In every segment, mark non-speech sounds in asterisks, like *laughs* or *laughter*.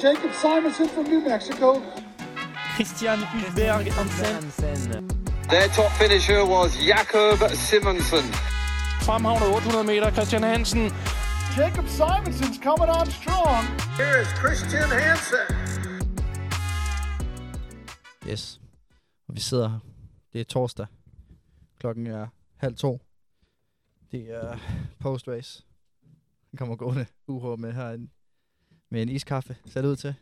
Jacob Simonson from New Mexico. Christian Hulberg Hansen. Their top finisher was Jakob Simonsen. Fremhavnet 800 meter, Christian Hansen. Jacob Simonson's coming on strong. Here is Christian Hansen. Yes. Og vi sidder her. Det er torsdag. Klokken er halv to. Det er post-race. Den kommer gående UH med her en, med en iskaffe. Ser det ud til?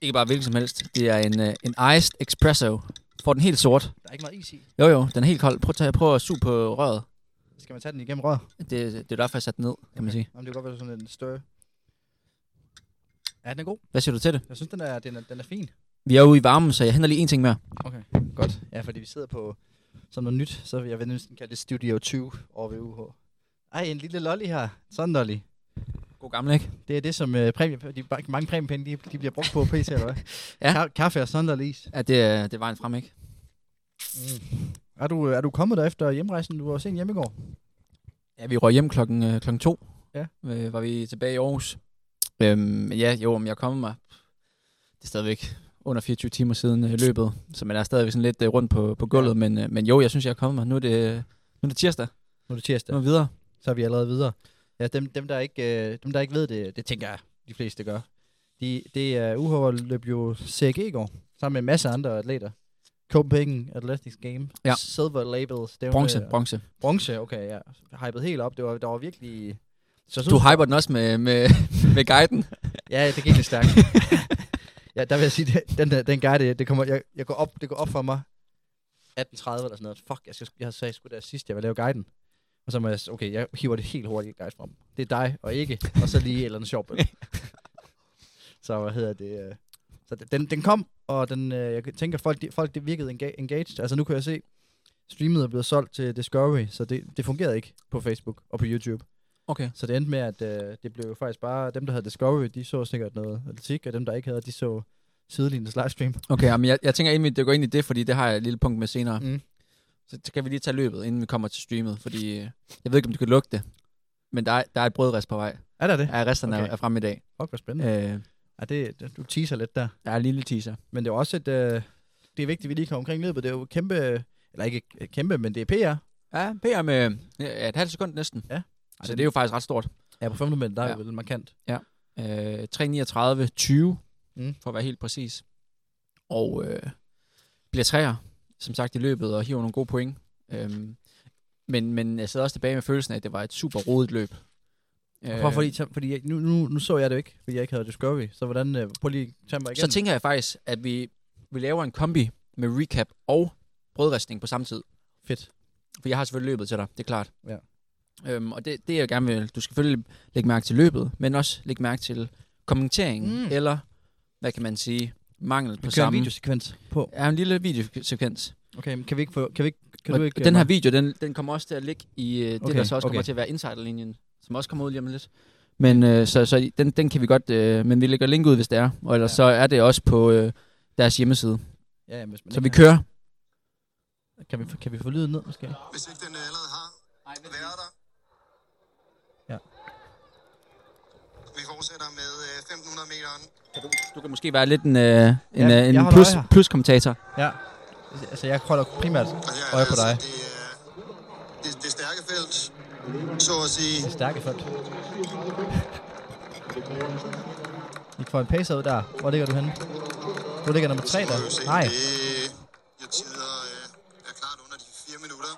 Ikke bare hvilken som helst. Det er en, uh, en iced espresso. Får den helt sort. Der er ikke meget is i. Jo jo, den er helt kold. Prøv at, tage, prøv at suge på røret. Skal man tage den igennem rør? Det, det er derfor, jeg satte den ned, kan man sige. Jamen, det kan godt være sådan en større. Ja, den er god. Hvad siger du til det? Jeg synes, den er, den er, den er fin. Vi er ude i varmen, så jeg henter lige en ting mere. Okay, godt. Ja, fordi vi sidder på som noget nyt, så jeg vil næsten kalde det Studio 20 over ved UH. Ej, en lille lolly her. Sådan lolly. God gammel, ikke? Det er det, som uh, præmie, de, mange præmiepenge, de, de bliver brugt på PC, eller hvad? *laughs* Ja. Ka- kaffe og sådan is. Ja, det, er- det er vejen frem, ikke? Mm. Er, du, er du kommet der efter hjemrejsen? Du var sent hjemme i går. Ja, vi røg hjem klokken, øh, klokken to. Ja. Øh, var vi tilbage i Aarhus. Øhm, ja, jo, om jeg kommer mig. Det er stadigvæk under 24 timer siden øh, løbet, så man er stadigvæk sådan lidt øh, rundt på, på gulvet. Ja. Men, øh, men jo, jeg synes, jeg er kommet mig. Nu er det, nu er det tirsdag. Nu er det tirsdag. Nu er vi videre. Så er vi allerede videre. Ja, dem, dem, der, ikke, øh, dem der ikke ved det, det tænker jeg, de fleste gør. De, det er UH løb jo CG i går, sammen med en masse andre atleter. Copenhagen Athletics Game. Ja. Silver labels. Det Bronze, bronze. Bronze, okay, ja. Hypet helt op. Det var, der var virkelig... Så jeg Du hyper den også med, med, med guiden. *laughs* Ja, det gik lidt stærkt. ja, der vil jeg sige, det, den, der, den guide, det, kommer, jeg, jeg går op, det går op for mig 18.30 eller sådan noget. Fuck, jeg, skal, jeg sagde sgu da sidst, jeg vil lave guiden. Og så må jeg, okay, jeg hiver det helt hurtigt guide frem. Det er dig og ikke, og så lige eller sjovt bøl. *laughs* så hvad hedder det? øh, Så den- den, kom, og den, øh, jeg tænker, folk, de, folk det virkede enga- engaged. Altså nu kan jeg se, streamet er blevet solgt til Discovery, så det, det fungerede ikke på Facebook og på YouTube. Okay. Så det endte med, at øh, det blev faktisk bare, dem der havde Discovery, de så sikkert noget atletik, og dem der ikke havde, de så sidelinjes livestream. Okay, men jeg, jeg tænker, vi det går ind i det, fordi det har jeg et lille punkt med senere. Mm. Så kan vi lige tage løbet, inden vi kommer til streamet, fordi øh, jeg ved ikke, om du kan lugte det. Men der er, der er et brødrest på vej. Er der det? Ja, resterne Okay. okay. er fremme i dag. Fuck, hvor spændende. Øh, Ja, det, du teaser lidt der. der er en lille teaser. Men det er også et, øh, det er vigtigt, at vi lige kommer omkring løbet. Det er jo kæmpe, eller ikke kæmpe, men det er PR. Ja, PR med ja, et halvt sekund næsten. Ja. Så det er jo faktisk ret stort. Ja, på 15 meter, der er Ja. vel markant. Øh, 339 20 Mm. for at være helt præcis. Og øh, bliver træer, som sagt, i løbet, og hiver nogle gode point. Øhm, men, men jeg sidder også tilbage med følelsen af, at det var et super rodet løb. Hvorfor? Fordi, så- fordi nu, nu, nu, så jeg det ikke, fordi jeg ikke havde Discovery. Så hvordan, øh, prøv lige tage mig igen. så tænker jeg faktisk, at vi, vi laver en kombi med recap og brødristning på samme tid. Fedt. For jeg har selvfølgelig løbet til dig, det er klart. Ja. Øhm, og det, det jeg gerne vil, du skal selvfølgelig lægge mærke til løbet, men også lægge mærke til kommenteringen, Mm. mm. eller, hvad kan man sige, mangel på kører en samme. videosekvens på. Ja, en lille videosekvens. Okay, men kan vi ikke få, kan vi ikke, kan Og du ikke... den øh, her video, den, den kommer også til at ligge i øh, det, Okay, der så også kommer okay. til at være insiderlinjen, som også kommer ud lige om lidt. Men øh, så, så den, den kan vi godt, øh, men vi lægger link ud, hvis det er. Og ellers Ja. så er det også på øh, deres hjemmeside. Ja, hvis man Så vi har- kører. Kan vi, kan vi få lyden ned, måske? Hvis ikke den allerede har været der. Ja. Vi fortsætter med øh, 1500 meteren. Du kan måske være lidt en, øh, en, Ja, ja, en plus, plus-kommentator. Ja. Altså, jeg holder primært er øje på dig. altså Det, er, det, det stærke felt, så at sige. Det er stærke folk. Vi får en pacer ud der. Hvor ligger du henne? Du ligger nummer 3 Så må vi jo der. Nej. Jeg tider øh, er klart under de 4 minutter.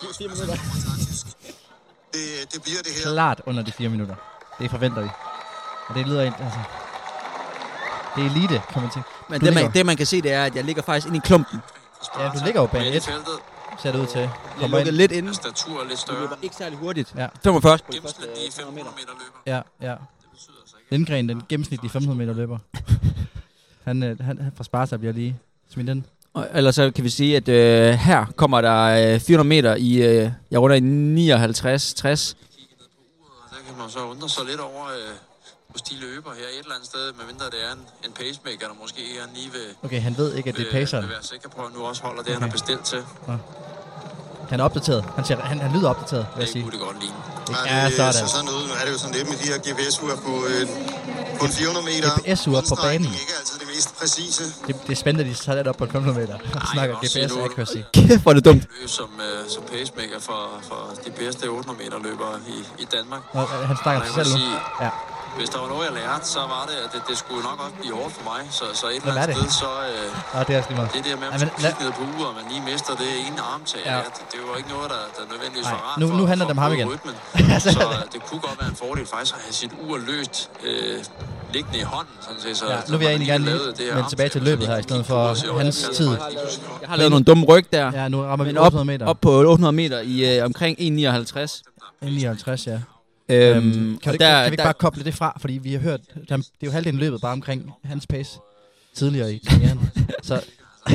Det 4 minutter. Det, det bliver det her. Klart under de 4 minutter. Det forventer vi. Og det lyder ind, altså... Det er elite, kan man sige. Men Du det man, det man kan se, det er, at jeg ligger faktisk inde i klumpen. Ja, du ligger jo bag et, ser det ud til. Jeg Kommer ind. lidt inde. Statur er lidt Du større. løber ikke særlig hurtigt. Ja. 45 på de første Gennemsnitlige øh, 300 meter. 1500 meter løber. Ja, ja. Det betyder altså ikke, Lindgren, den gennemsnitlige 1500 meter løber. *laughs* han, øh, han, han fra Sparta bliver lige smidt ind. Og ellers så kan vi sige, at øh, her kommer der øh, 400 meter i, øh, jeg runder i 59-60. kigge ned på uret, og der kan man så undre sig lidt over, øh, hos de løber her et eller andet sted, medmindre det er en, en pacemaker, der måske er lige ved, Okay, han ved ikke, at det er paceren. vil være sikker på, at nu også holder det, okay. han har bestilt til. Han er opdateret. Han, siger, han, han lyder opdateret, vil jeg Det sige. kunne det godt ligne. Ja, sådan. Så sådan ud. Nu er det jo sådan lidt med de her GPS-ure på, øh, på en 400 meter. GPS-ure på banen. Ikke altid det mest præcise. Det, det er spændende, at de tager det op på 500 meter og snakker GPS accuracy. Kæft, hvor er det dumt. som, øh, som pacemaker for, for de bedste 800 meter løbere i, i Danmark. Nå, han snakker jeg sig selv nu. Ja. Hvis der var noget, jeg lærte, så var det, at det, det skulle nok også blive hårdt for mig. Så, så et eller er andet det? sted, så øh, Nå, det er det der med, at Ja, man skulle lad- kigge på uret, og man lige mister det ene armtag, Ja. ja. det, det var ikke noget, der, der nødvendigvis Nej, var rart nu- for, nu handler for det om ham igen. rytmen. *laughs* Så det. øh, det kunne godt være en fordel faktisk at have sit ur løst øh, liggende i hånden. Sådan set, så, Ja, nu vil jeg egentlig gerne lige det her vende tilbage til løbet her, i stedet for hans "Okay, tid." Jeg har lavet nogle dumme ryg der. Ja, nu rammer vi op, 800 meter. op på 800 meter i øh, omkring 1,59. 59, ja. Øhm, Øhm, kan, og vi, der, kan vi ikke der, bare koble det fra? Fordi vi har hørt, der, det er jo halvdelen løbet bare omkring hans pace tidligere i karrieren. *laughs* Så Man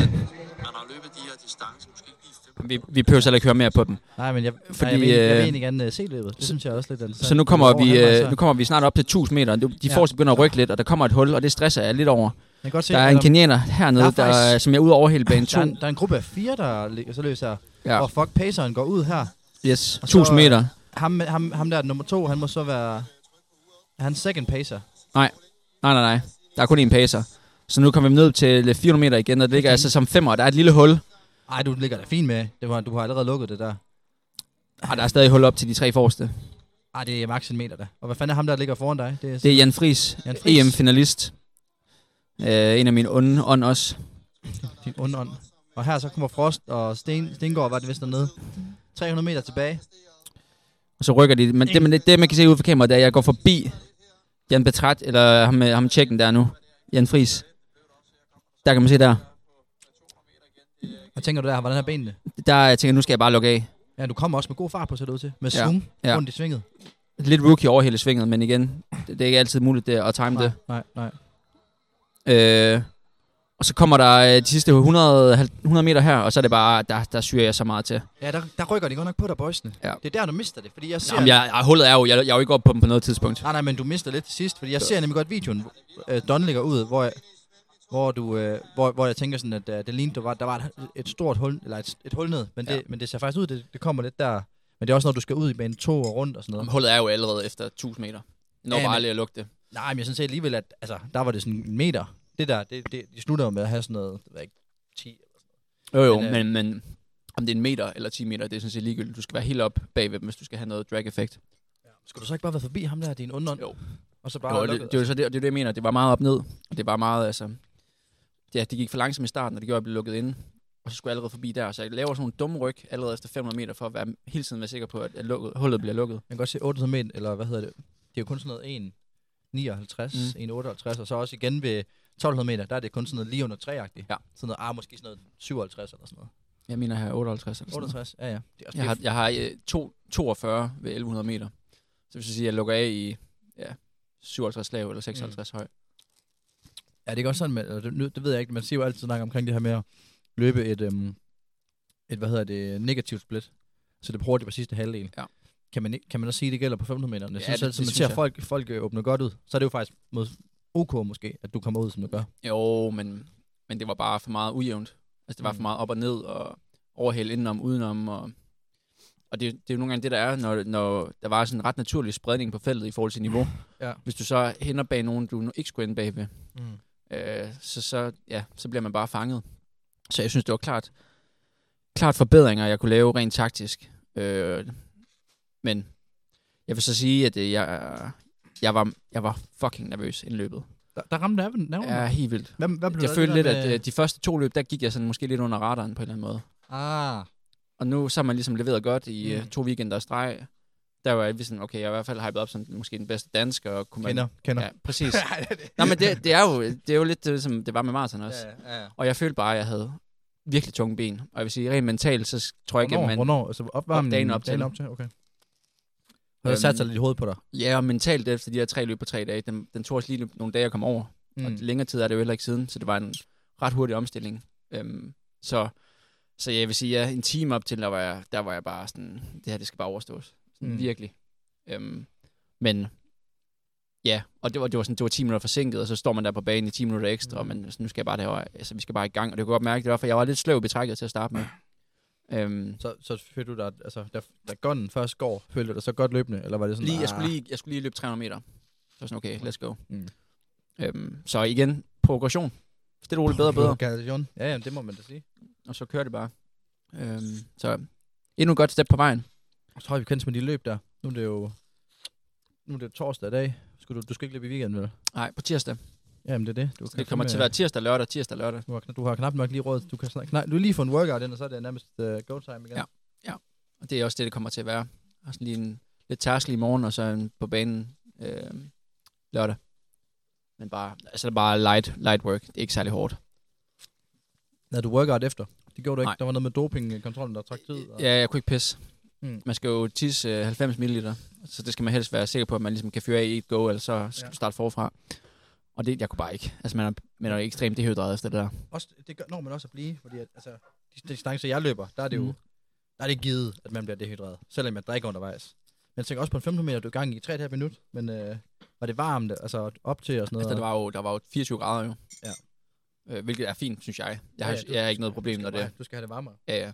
har løbet de her distancer, måske ikke vi, vi behøver heller ikke høre mere på dem. nej, men jeg, Fordi, Fordi, jeg, vil, egentlig- jeg vil øh, egentlig gerne uh, se løbet. Det synes jeg også lidt. Altså. Så nu kommer, vi, så- nu kommer vi snart op til 1000 meter. De Ja. forreste begynder at rykke lidt, og der kommer et hul, og det stresser jeg lidt over. Jeg kan godt se, Der er en kenianer hernede, Der der er faktisk- som er ude over hele bane 2. *laughs* der, er en, der er en gruppe af fire, der ligger så løs her. Ja. Og fuck, paceren går ud her. Yes, Og så, 1000 meter. Ham, ham, ham der nummer to, han må så være... Hans second pacer. Nej, nej, nej. Der er kun en pacer. Så nu kommer vi ned til 400 meter igen, og det ligger Okay. altså som femmer. Der er et lille hul, Ej, du ligger da fint med. Det var, du har allerede lukket det der. og der er stadig hul op til de tre forreste. Ej, det er max en meter da. Og hvad fanden er ham, der ligger foran dig? Det er, Det er Jan Friis, Jan Friis. EM-finalist. Øh, en af mine onde ånd også. *laughs* din underånd. Og her så kommer Frost og Sten, Stengård, var det vist dernede. 300 meter tilbage. Og så rykker de. Men det, man, det, man kan se ud fra kameraet, det er, at jeg går forbi Jan Betrat, eller ham, med- ham tjekken der nu. Jan Friis. Der kan man se der. Hvad tænker du der? Hvordan er benene? Der jeg tænker nu skal jeg bare lukke af. Ja, du kommer også med god fart på, ser det ud til. Med Ja, svung ja. rundt i svinget. Lidt rookie over hele svinget, men igen, det, det er ikke altid muligt det, at time det. Nej, nej. Øh, og så kommer der øh, de sidste 100, 100 meter her, og så er det bare, der, der syrer jeg så meget til. Ja, der, der rykker de godt nok på dig, boysene. Ja. Det er der, du mister det, fordi jeg ser... Jamen, jeg, jeg, hullet er jo, jeg, jeg er jo ikke oppe på dem på noget tidspunkt. Nej, nej, men du mister lidt til sidst, fordi jeg ser nemlig godt videoen, øh, Don ligger ud, hvor jeg, hvor, du, øh, hvor, hvor jeg tænker sådan, at øh, det lignede, der var, der var et, et stort hul, eller et, et hul ned, men det, Ja. men det ser faktisk ud, det, det kommer lidt der. Men det er også, når du skal ud i bane 2 og rundt og sådan noget. Jamen, hullet er jo allerede efter 1000 meter. Når Ja, bare aldrig at det. Nej, men jeg synes alligevel, at altså, der var det sådan en meter. Det der, det, det, de slutter jo med at have sådan noget, det ved ikke, 10 Jo, jo, Men, øh, men, men om det er en meter eller 10 meter, det er sådan set ligegyldigt. Du skal være helt op bagved dem, hvis du skal have noget drag-effekt. Skulle du så ikke bare være forbi ham der, din underånd? Jo. Og så bare Jo, det, det, er jo så det, det, er det, jeg mener. Det var meget op ned. Det var meget, altså... Ja, det gik for langsomt i starten, og det gjorde, at jeg blev lukket inde. Og så skulle jeg allerede forbi der. Så jeg laver sådan nogle dumme ryg allerede efter 500 meter, for at være, hele tiden være sikker på, at, lukket, hullet bliver lukket. Man kan godt se 800 meter, eller hvad hedder det? Det er jo kun sådan noget 1, 59, Mm. mm. 1, 58, og så også igen ved 1200 meter, der er det kun sådan noget lige under 3-agtigt. Ja. Sådan noget, ah, måske sådan noget 57 eller sådan noget. Jeg mener her 58 eller sådan noget. 68, ja ja. Det er også Jeg har, jeg har øh, to, 42 ved 1100 meter. Så hvis jeg siger, at jeg lukker af i ja, 57 lav eller 56 mm. høj. Ja, det er også sådan, med, eller det, nu- det ved jeg ikke, man siger jo altid snak omkring det her med at løbe et, øhm, et hvad hedder det, negativt split. Så det bruger det på sidste halvdel. Ja. Kan man, kan man også sige, at det gælder på 500 meter? Jeg Ja, synes det- altid, det man synes ser jeg. folk, folk øh, åbne godt ud. Så er det jo faktisk mod OK måske, at du kommer ud, som du gør. Jo, men, men det var bare for meget ujævnt. Altså det var Mm. for meget op og ned, og overhæld indenom, udenom. Og, og det, det er jo nogle gange det, der er, når, når der var sådan en ret naturlig spredning på feltet i forhold til niveau. *laughs* Ja. Hvis du så hænder bag nogen, du ikke skulle ende bagved, Mm. øh, så, så, ja, så bliver man bare fanget. Så jeg synes, det var klart, klart forbedringer, jeg kunne lave rent taktisk. Øh, men jeg vil så sige, at øh, jeg, jeg, var, jeg var fucking nervøs inden løbet. Der, der ramte nerven. nerven. Ja, helt vildt. Hvad, hvad blev Jeg følte lidt, der at med- øh, de første to løb, der gik jeg sådan måske lidt under radaren på en eller anden måde. Ah, Og nu så har man ligesom leveret godt i Mm. mm. to weekender streg. Der var jeg sådan, okay, jeg er i hvert fald hypet op som måske den bedste dansker. Og kunne man, kender, kender. Ja, præcis. *laughs* Nå, men det, det, er jo, det er jo lidt det, som det var med maraton også. Ja. ja, ja. Og jeg følte bare, at jeg havde virkelig tunge ben. Og jeg vil sige, rent mentalt, så tror jeg ikke, at man... Hvornår? Altså opvarmningen? Dagen op til. Dagen op til, okay. Har det Øhm, sat sig lidt i hovedet på dig? Ja, og mentalt efter de her tre løb på tre dage, den, den tog også lige nogle dage at komme over. Mm. Og længere tid er det jo heller ikke siden, så det var en ret hurtig omstilling. Øhm, så, så jeg vil sige, ja, en time op til, der var jeg, der var jeg bare sådan, det her, det skal bare overstås. Sådan, Mm. Virkelig. Øhm, men ja, og det var, det var, sådan, det var 10 minutter forsinket, og så står man der på banen i 10 minutter ekstra, Mm. men altså, nu skal jeg bare derover, altså vi skal bare i gang. Og det kunne godt mærke, det var, for jeg var lidt sløv betrækket til at starte med. Øhm, Så, så følte du dig, altså, da, da gunnen først går, følte du dig så godt løbende, eller var det sådan, lige, jeg, ah, skulle lige, jeg skulle lige løbe 300 meter. Så var jeg sådan, okay, let's go. Mm. Øm, så igen, progression. Stille roligt, bedre og bedre. Progression. Ja, ja, det må man da sige. Og så kører det bare. Øhm, så endnu et godt step på vejen. Så tror jeg, vi kendes med de løb der. Nu er det jo, nu er det torsdag i dag. Skal du, du skal ikke løbe i weekenden, vel? Nej, på tirsdag. Jamen, det er det. Du, Det kommer til at være tirsdag, lørdag, tirsdag, lørdag. Du har, du har knap nok lige råd. Du, kan snak, nej, du lige fået en workout ind, og så er det nærmest uh, go time igen. Ja. Og det er også det, det kommer til at være. Og sådan lige en lidt tærskel i morgen, og så en på banen øh, lørdag. Men bare, altså det er bare light, light work. Det er ikke særlig hårdt. Havde du workout efter? Det gjorde du ikke. Nej. Der var noget med dopingkontrollen, der trak tid. Og... Ja, jeg kunne ikke pisse. Mm. Man skal jo tisse øh, 90 ml, så det skal man helst være sikker på, at man ligesom kan fyre af i et go, eller så skal Ja. du starte forfra. Og det, jeg kunne bare ikke. Altså, man er, man er ekstremt dehydreret efter det der. Også, det gør, når man også at blive, fordi at, altså, de distancer, jeg løber, der er det jo Mm. der er det givet, at man bliver dehydreret, selvom man drikker undervejs. Men jeg tænker også på en 15 meter, du er gang i 3,5 minut, men øh, var det varmt, altså op til og sådan noget? Altså, der var jo, der var jo 24 grader jo. Ja. Øh, hvilket er fint, synes jeg. Jeg har, Ja, ja, du- jeg har ikke noget problem, når det er. Du skal have det varmere. Ja, ja.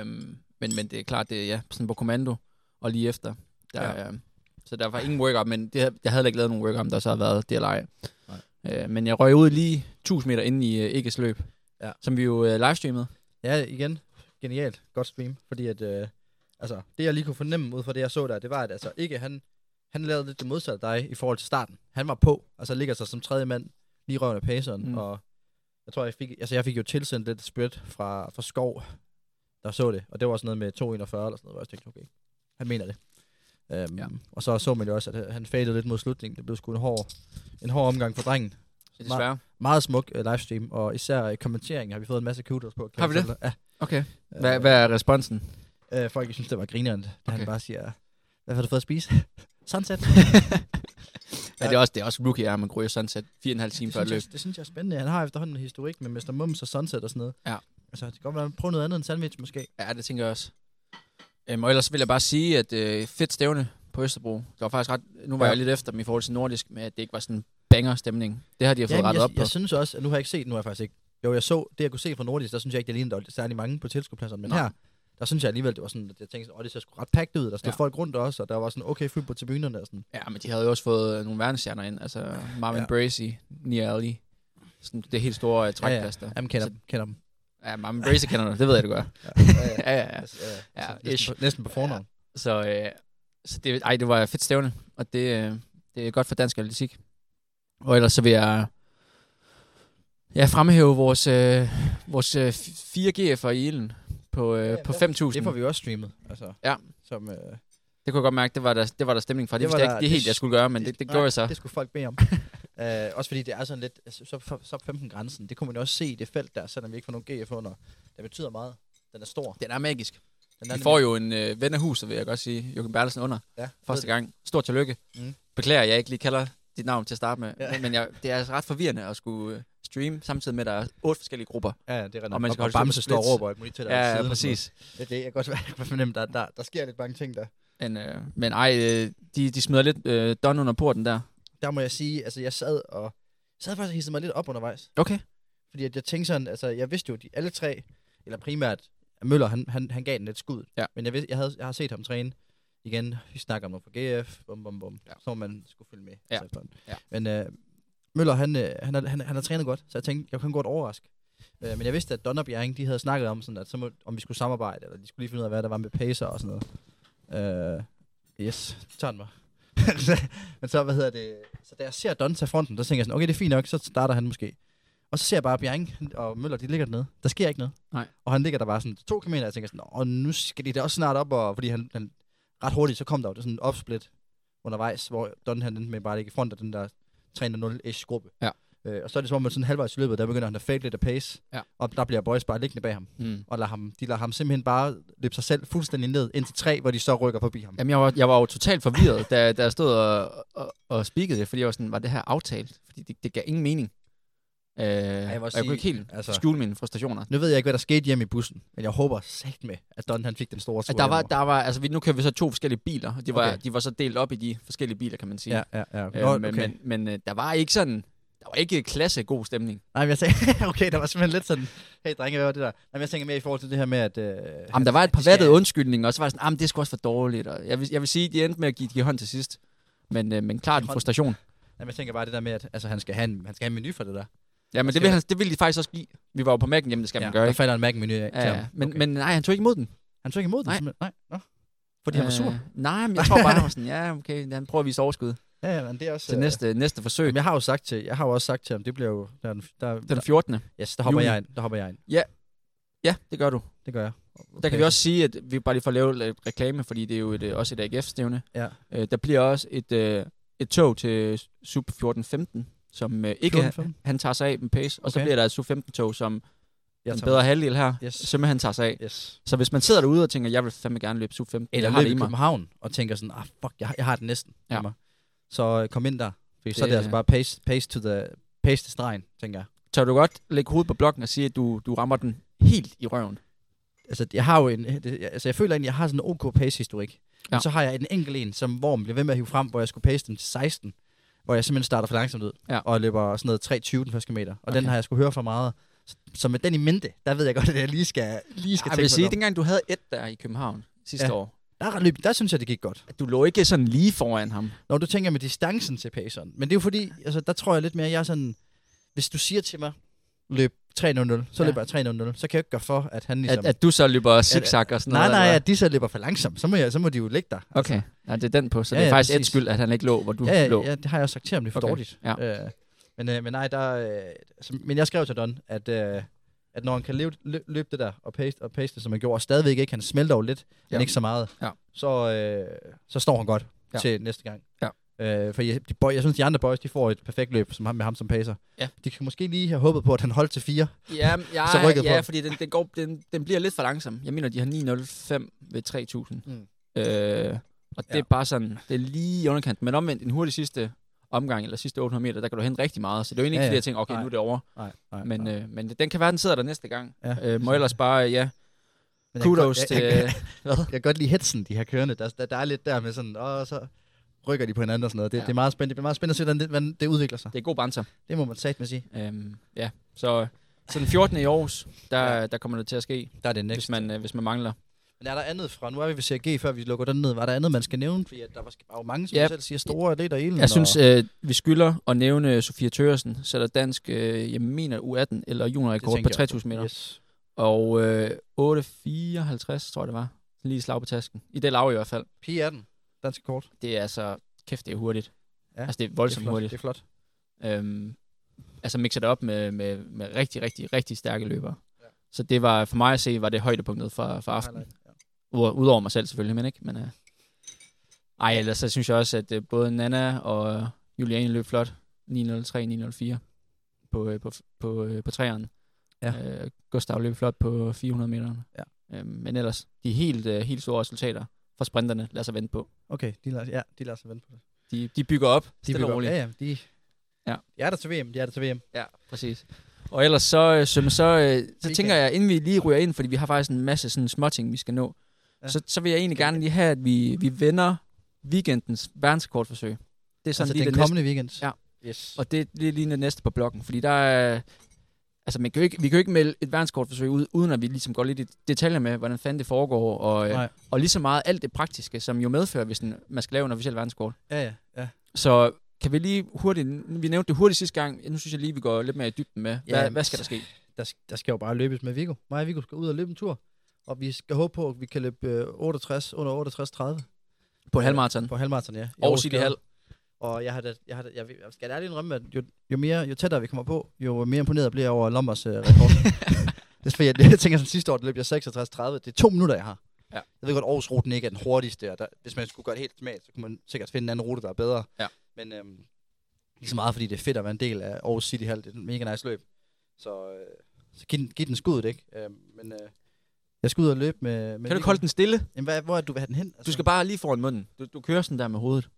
Øhm, men, men det er klart, det er ja, sådan på kommando, og lige efter. Der, Ja. ja. Så der var ingen workout, men det, jeg havde ikke lavet nogen workout, der så havde været DLI. Øh, men jeg røg ud lige 1000 meter inde i uh, Ægges løb, Ja. som vi jo uh, livestreamede. Ja, igen, genialt. Godt stream, fordi at, øh, altså, det jeg lige kunne fornemme ud fra det, jeg så der, det var, at altså, ikke han, han lavede lidt det modsatte af dig i forhold til starten. Han var på, altså ligger sig som tredje mand, lige røven af paceren, Mm. mm. og jeg tror, jeg fik, altså jeg fik jo tilsendt lidt spread fra, fra Skov, der så det, og det var sådan noget med 2,41 eller sådan noget, hvor jeg tænkte, okay, han mener det. Um, Ja. ja. Og så så man jo også, at han fadede lidt mod slutningen. Det blev sgu en hård, en hård omgang for drengen. Desværre. Meget smuk uh, livestream, og især i kommenteringen har vi fået en masse kudos på. Har vi det? dig. Okay. Ja. Hvad, hvad er responsen? Øh, folk synes, det var grineren, da Okay. han bare siger, hvad har du fået at spise? *laughs* Sunset. Ja, det er også, det er også rookie, at man ryger Sunset 4,5 timer før løb. det synes jeg er spændende. Han har efterhånden en historik med Mr. Mums og Sunset og sådan noget. Ja. Altså, det kan godt være, prøve noget andet end sandwich måske. Ja, det tænker jeg også. Øhm, og ellers vil jeg bare sige, at øh, fedt stævne på Østerbro. Det var faktisk ret... Nu var Ja. ja. jeg lidt efter dem i forhold til nordisk, med at det ikke var sådan en banger-stemning. Det har de har fået Jamen, rettet jeg, op på. jeg, synes også, at nu har jeg ikke set, nu har jeg faktisk ikke. Jo, jeg så, det jeg kunne se fra Nordisk, der synes jeg ikke, det lignede, der var særlig mange på tilskuerpladserne. Men Nej. her, der synes jeg alligevel, det var sådan, at jeg tænkte, åh, det ser sgu ret pakket ud. Der stod Ja. ja. folk rundt også, og der var sådan okay fyldt på tribunerne og sådan. Ja, men de havde jo også fået øh, nogle verdensstjerner ind. Altså Marvin Ja. ja. Bracy, Nia Ali. Sådan det helt store uh, trækplads der. Jamen, kender, Så- dem, kender dem. Ja, Marvin Bracy kender du. Det ved jeg, du gør. Ja, ja, ja. *laughs* Ja, ja, ja. Ja, Ja, ja, næsten, på, næsten på fornavn. Så, øh, så det, ej, det var fedt stævne, og det, øh, det er godt for dansk atletik. Og ellers så vil jeg ja, fremhæve vores, øh, vores øh, 4 GF'er i ilden på, øh, Ja, på ja. 5.000. Det får vi også streamet. Altså, Ja. Som, øh, Det kunne jeg godt mærke, det var der, det var der stemning fra. Det, Det det var der- ikke det helt, det- jeg skulle gøre, men det, det gjorde jeg så. Det skulle folk bede om. *laughs* uh, også fordi det er sådan lidt, altså, så, så, så 15 grænsen, det kunne man jo også se i det felt der, selvom vi ikke får nogen GF under. Det betyder meget. Den er stor. Den er magisk. Den er Vi får jo en øh, ven af huset, vil jeg godt sige. Joachim Bertelsen under. ja, Første gang. Stort tillykke. Mm. Beklager, jeg ikke lige kalder dit navn til at starte med. Ja. Ja. Men, men jeg, det er altså ret forvirrende at skulle øh, streame, samtidig med, at der er otte forskellige grupper. Ja, ja, det er rigtigt. Og man skal og, Bamse står og råber muligt til dig. Ja, ja, siden præcis. noget. Det, jeg kan godt, godt fornemme, der, der, der sker lidt mange ting der. Men, øh, men ej, øh, de, de smider lidt øh, don under porten der. Der må jeg sige, altså jeg sad og, sad faktisk og hissede mig lidt op undervejs. Okay. Fordi at jeg tænkte sådan, altså jeg vidste jo, de alle tre, eller primært at Møller, han, han, han gav den lidt skud. Ja. Men jeg, vidste, jeg, havde, jeg har set ham træne igen. Vi snakker om noget på GF, bum, bum, bum. Ja. Så man skulle følge med. Ja. altså. Ja. Men øh, Møller, han, øh, han, har, han, han har trænet godt, så jeg tænkte, jeg kunne godt overraske. Øh, men jeg vidste, at Don og Bjerring, de havde snakket om, sådan, at så må, om vi skulle samarbejde, eller de skulle lige finde ud af, hvad der var med pacer og sådan noget. Øh, yes, tager den mig. *laughs* men så, hvad hedder det, så da jeg ser Don tage fronten, der tænker jeg sådan, okay, det er fint nok, så starter han måske. Og så ser jeg bare Bjerring og Møller, de ligger dernede. Der sker ikke noget. Nej. Og han ligger der bare sådan to kilometer, og jeg tænker sådan, og nu skal de da også snart op, og, fordi han, han ret hurtigt, så kom der jo sådan en opsplit undervejs, hvor Don han endte med bare at ligge i front af den der 3-0-ish gruppe. Ja. Øh, og så er det som om, at sådan halvvejs i løbet, der begynder han at fade lidt af pace, Ja. og der bliver boys bare liggende bag ham. Mm. Og lader ham, de lader ham simpelthen bare løbe sig selv fuldstændig ned ind til tre, hvor de så rykker forbi ham. Jamen, jeg var, jeg var jo totalt forvirret, da, da jeg stod og, og, og speakede det, fordi jeg var sådan, var det her aftalt? Fordi det, det gav ingen mening. Øh, jeg, og jeg sige, kunne ikke helt altså- skjule mine frustrationer. Nu ved jeg ikke, hvad der skete hjemme i bussen, men jeg håber sagt med, at Don han fik den store tur der var, der var, altså vi, nu kører vi så to forskellige biler, og de var, Okay. de var så delt op i de forskellige biler, kan man sige. Ja, ja, ja. Øh, Nå, men, okay. men, men øh, der var ikke sådan, var ikke klasse god stemning. Nej, men jeg tænker, *laughs* okay, der var simpelthen lidt sådan, hey drenge, hvad var det der? Nej, men jeg tænker mere i forhold til det her med, at... Øh, Jamen, der var et par de skal- vattede undskyldninger, og så var det sådan, jamen, det er sgu også for dårligt. Og jeg, vil, jeg vil sige, at de endte med at give, give hånd til sidst. Men, øh, men klart en frustration. Nej, men jeg tænker bare det der med, at altså, han, skal have en, han skal have en menu for det der. Ja, men det vil, han, det vil de faktisk også give. Vi var jo på Mac'en hjemme, det skal man gøre, der ikke? falder en Mac-menu af Ja, ja. Men, okay. men nej, han tog ikke imod den. han tog ikke imod den? Nej. simpelthen? Nej. Nå. Fordi han var sur? Øh, nej, men jeg tror bare, han var sådan, ja, okay, han prøver at vise overskud Ja, ja, men det er også... til øh, næste, næste forsøg. Jamen, jeg har jo sagt til, jeg har jo også sagt til ham, det bliver jo... Der, er den- der, Den 14. yes, der hopper juni. jeg ind. Der hopper jeg ind. Ja, det gør du. Det gør jeg. Der kan vi også sige, at vi bare lige får lavet lidt reklame, fordi det er jo et, øh, også et AGF-stævne. Ja. Øh, der bliver også et, øh, et tog til Sub 14-15, som øh, ikke 14, han, han tager sig af med pace, og så Okay. bliver der et Sub 15-tog, som Jeg tager bedre halvdel her, Yes. simpelthen tager sig af. Yes. Så hvis man sidder derude og tænker, jeg vil fandme gerne løbe Sub 15, Eller jeg har det løb i. København og tænker sådan, ah fuck, jeg, har- jeg har det næsten. Ja. mig. Så øh, kom ind der. Fordi så er det altså bare pace, pace, to the, pace til stregen, tænker jeg. Tør du godt lægge hovedet på blokken og sige, at du, du rammer den helt i røven? Altså, jeg har jo en, altså, jeg føler egentlig, jeg har sådan en OK pace-historik. Ja. Ja. Men så har jeg en enkelt en, som, hvor man bliver ved med at hive frem, hvor jeg skulle pace den til 16. Hvor jeg simpelthen starter for langsomt ud. Ja. Og løber sådan noget 3.20 den første meter. Og okay. den har jeg skulle høre for meget. Så, med den i mente, der ved jeg godt, at jeg lige skal, lige skal Jeg tænke vil sige, at dengang du havde et der i København sidste Ja. år, Der, løb, der synes jeg, det gik godt. at du lå ikke sådan lige foran ham. Når du tænker med distancen til paceren. Men det er jo fordi, altså, der tror jeg lidt mere, jeg er sådan... Hvis du siger til mig, løb 3.00, så Ja. løber jeg 3.00. Så kan jeg ikke gøre for, at han ligesom... At, at du så løber zigzag og sådan nej, noget. nej, hvad? at de så løber for langsomt. Så må, jeg, så må de jo ligge der. Okay, ja, det er den på. Så Ja, det er ja, faktisk et skyld, at han ikke lå, hvor du Ja, lå. ja, det har jeg også sagt til ham, det er for Okay, dårligt. ja. Øh, men, øh, men nej, der, øh, altså, men jeg skrev til Don, at, øh, at når han kan løbe, lø, løbe det der og paste, og paste det, som han gjorde, og stadigvæk ikke, han smelter jo lidt. Ja. men ikke så meget, Ja. så, øh, så står han godt Ja. til næste gang. Ja. Øh, for jeg, de boy, jeg synes, de andre boys, de får et perfekt løb som ham, med ham som pacer. Ja. De kan måske lige have håbet på, at han holdt til fire. Ja, *laughs* ja, Så rykket ja på. fordi den, den, går, den, den bliver lidt for langsom. Jeg mener, de har 9.05 ved 3.000. Mm. Øh, og det Ja. er bare sådan, det er lige i underkant. Men omvendt, en hurtig sidste omgang, eller sidste 800 meter, der kan du hente rigtig meget. Så det er jo egentlig Ja, ikke, fordi jeg tænker, okay, Nej. nu er det over. Nej, nej, Men, nej. øh, men den kan være, den sidder der næste gang. Ja. Øh, må ellers bare, ja, Men jeg kudos godt- til... jeg, jeg, *laughs* Hvad? jeg kan godt lide hetsen, de her kørende. Der, der, der er lidt der med sådan, åh, så rykker de på hinanden og sådan noget. Det, ja. Det er meget spændende. Det er meget spændende at se, hvordan det, hvordan det udvikler sig. Det er god banter. Det må man sagt med sige. Øhm, ja, så, så den 14. i Aarhus, der, ja. der kommer det til at ske, Der er det hvis next. man, øh, hvis man mangler. Men er der andet fra, nu er vi ved CRG, før vi lukker den ned, var der andet, man skal nævne? Fordi at der var, var jo mange, som Ja. selv siger, store atleter i ilden. Jeg synes, og, øh, vi skylder at nævne Sofia Tøresen, sætter dansk, øh, jeg mener U18 eller det juniorrekord på jeg 3000 meter. Yes. Og øh, 8.54, tror jeg det var. Lige slag på tasken. I det lav i hvert fald. P18, dansk kort. Det er altså, kæft det er hurtigt. Ja, altså det er Det er voldsomt flot. hurtigt. Det er flot. Øhm, altså mixer det op med, med, med rigtig, rigtig, rigtig stærke løbere. Ja. Så det var, for mig at se, var det højdepunktet for, for aftenen. Udover mig selv selvfølgelig, men ikke. Men, øh, ej, ellers så synes jeg også, at øh, både Nana og Juliane løb flot. 903, 904 på, øh, på, på, øh, på træerne. Ja. Øh, Gustav løb flot på 400 meter. Ja. Øh, men ellers, de helt, øh, helt store resultater for sprinterne, lad os vente på. Okay, de lader, ja, de lader sig vente på det. De, de bygger op, De bygger- roligt. Ja, ja, de, Ja. de er der til VM, de er der til VM. Ja, præcis. Og ellers så, øh, så, så, øh, så Weekend. tænker jeg, inden vi lige ryger ind, fordi vi har faktisk en masse sådan småting, vi skal nå, Ja. så, så vil jeg egentlig gerne lige have, at vi, vi vender weekendens verdenskortforsøg. Det er sådan Altså lige den det kommende weekend. Ja. Yes. næste, og det er lige, lige det næste på blokken, fordi der er, altså man kan jo ikke, vi kan jo ikke melde et verdenskortforsøg ud, uden at vi ligesom går lidt i detaljer med, hvordan fanden det foregår, og, øh, Nej. og lige så meget alt det praktiske, som jo medfører, hvis en, man skal lave en officiel verdenskort. Ja, ja, ja. Så kan vi lige hurtigt, vi nævnte det hurtigt sidste gang, nu synes jeg lige, vi går lidt mere i dybden med, hvad, Ja, hvad skal der ske? Der, der skal jo bare løbes med Viggo. Mig og Viggo skal ud og løbe en tur. Og vi skal håbe på, at vi kan løbe øh, 68 under 68-30 På halvmarathon. på halvmarathon, ja. I Aarhus City. Hall. Og jeg har da, jeg har da, jeg, jeg skal ærligt indrømme, at jo, jo, mere, jo tættere vi kommer på, jo mere imponeret bliver jeg over Lombers øh, rekord. *laughs* det er fordi, jeg, jeg tænker sådan sidste år, der løb jeg 66-30. Det er to minutter, jeg har. Ja. Jeg ved godt, Aarhus ruten ikke er den hurtigste, og der, hvis man skulle gøre det helt smalt, så kunne man sikkert finde en anden rute, der er bedre. Ja. Men øhm, ikke så meget, fordi det er fedt at være en del af Aarhus City Hall. Det er et mega nice løb. Så, øh, så giv, den, giv den skuddet, ikke? Øhm, men øh, jeg skal ud og løbe med... med Kan du ikke holde den stille? Jamen, hvad, hvor er du vil have den hen? Altså, Du skal bare lige foran munden. Du, du kører sådan der med hovedet.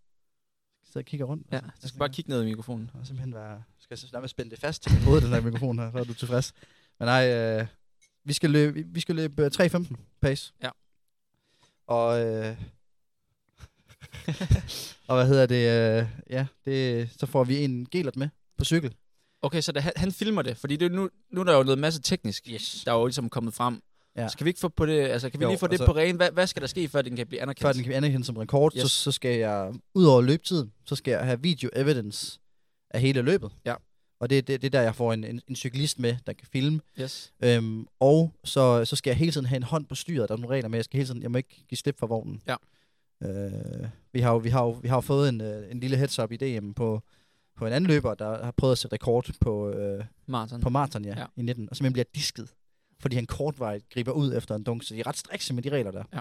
sidde og kigge rundt. Ja, altså. du skal bare kigge ned i mikrofonen. Og simpelthen være... Skal jeg så nærmest spænde det fast til mit hoved, den her mikrofon her, så er du tilfreds. Men nej, øh, vi skal løbe, vi skal løbe øh, 3.15 pace. Ja. Og, øh, *laughs* og hvad hedder det? Øh, ja, det, så får vi en gelert med på cykel. Okay, så det, han, han filmer det, fordi det, er nu, nu er der jo noget masse teknisk, Yes. der er jo ligesom kommet frem. Ja. Så kan vi ikke få på det, altså kan vi Jo, lige få det altså- på ren? Hvad, hvad skal der ske, før den kan blive anerkendt? Før den kan anerkendes som rekord, yes. så, så skal jeg, ud over løbetiden, så skal jeg have video evidence af hele løbet. Ja. Og det, det, det er der, jeg får en, en, en cyklist med, der kan filme. Yes. Øhm, og så, så skal jeg hele tiden have en hånd på styret. Der er nogle regler med, jeg skal hele tiden, jeg må ikke give slip for vognen. Ja. Øh, vi, har jo, vi, har jo, vi har jo fået en, øh, en lille heads up i DM på, på en anden løber, der har prøvet at sætte rekord på, øh, Martin. på maraton ja, Ja. ja. i 19, og simpelthen bliver disket, fordi han kortvejt griber ud efter en dunk, så de er ret strikse med de regler der. Ja.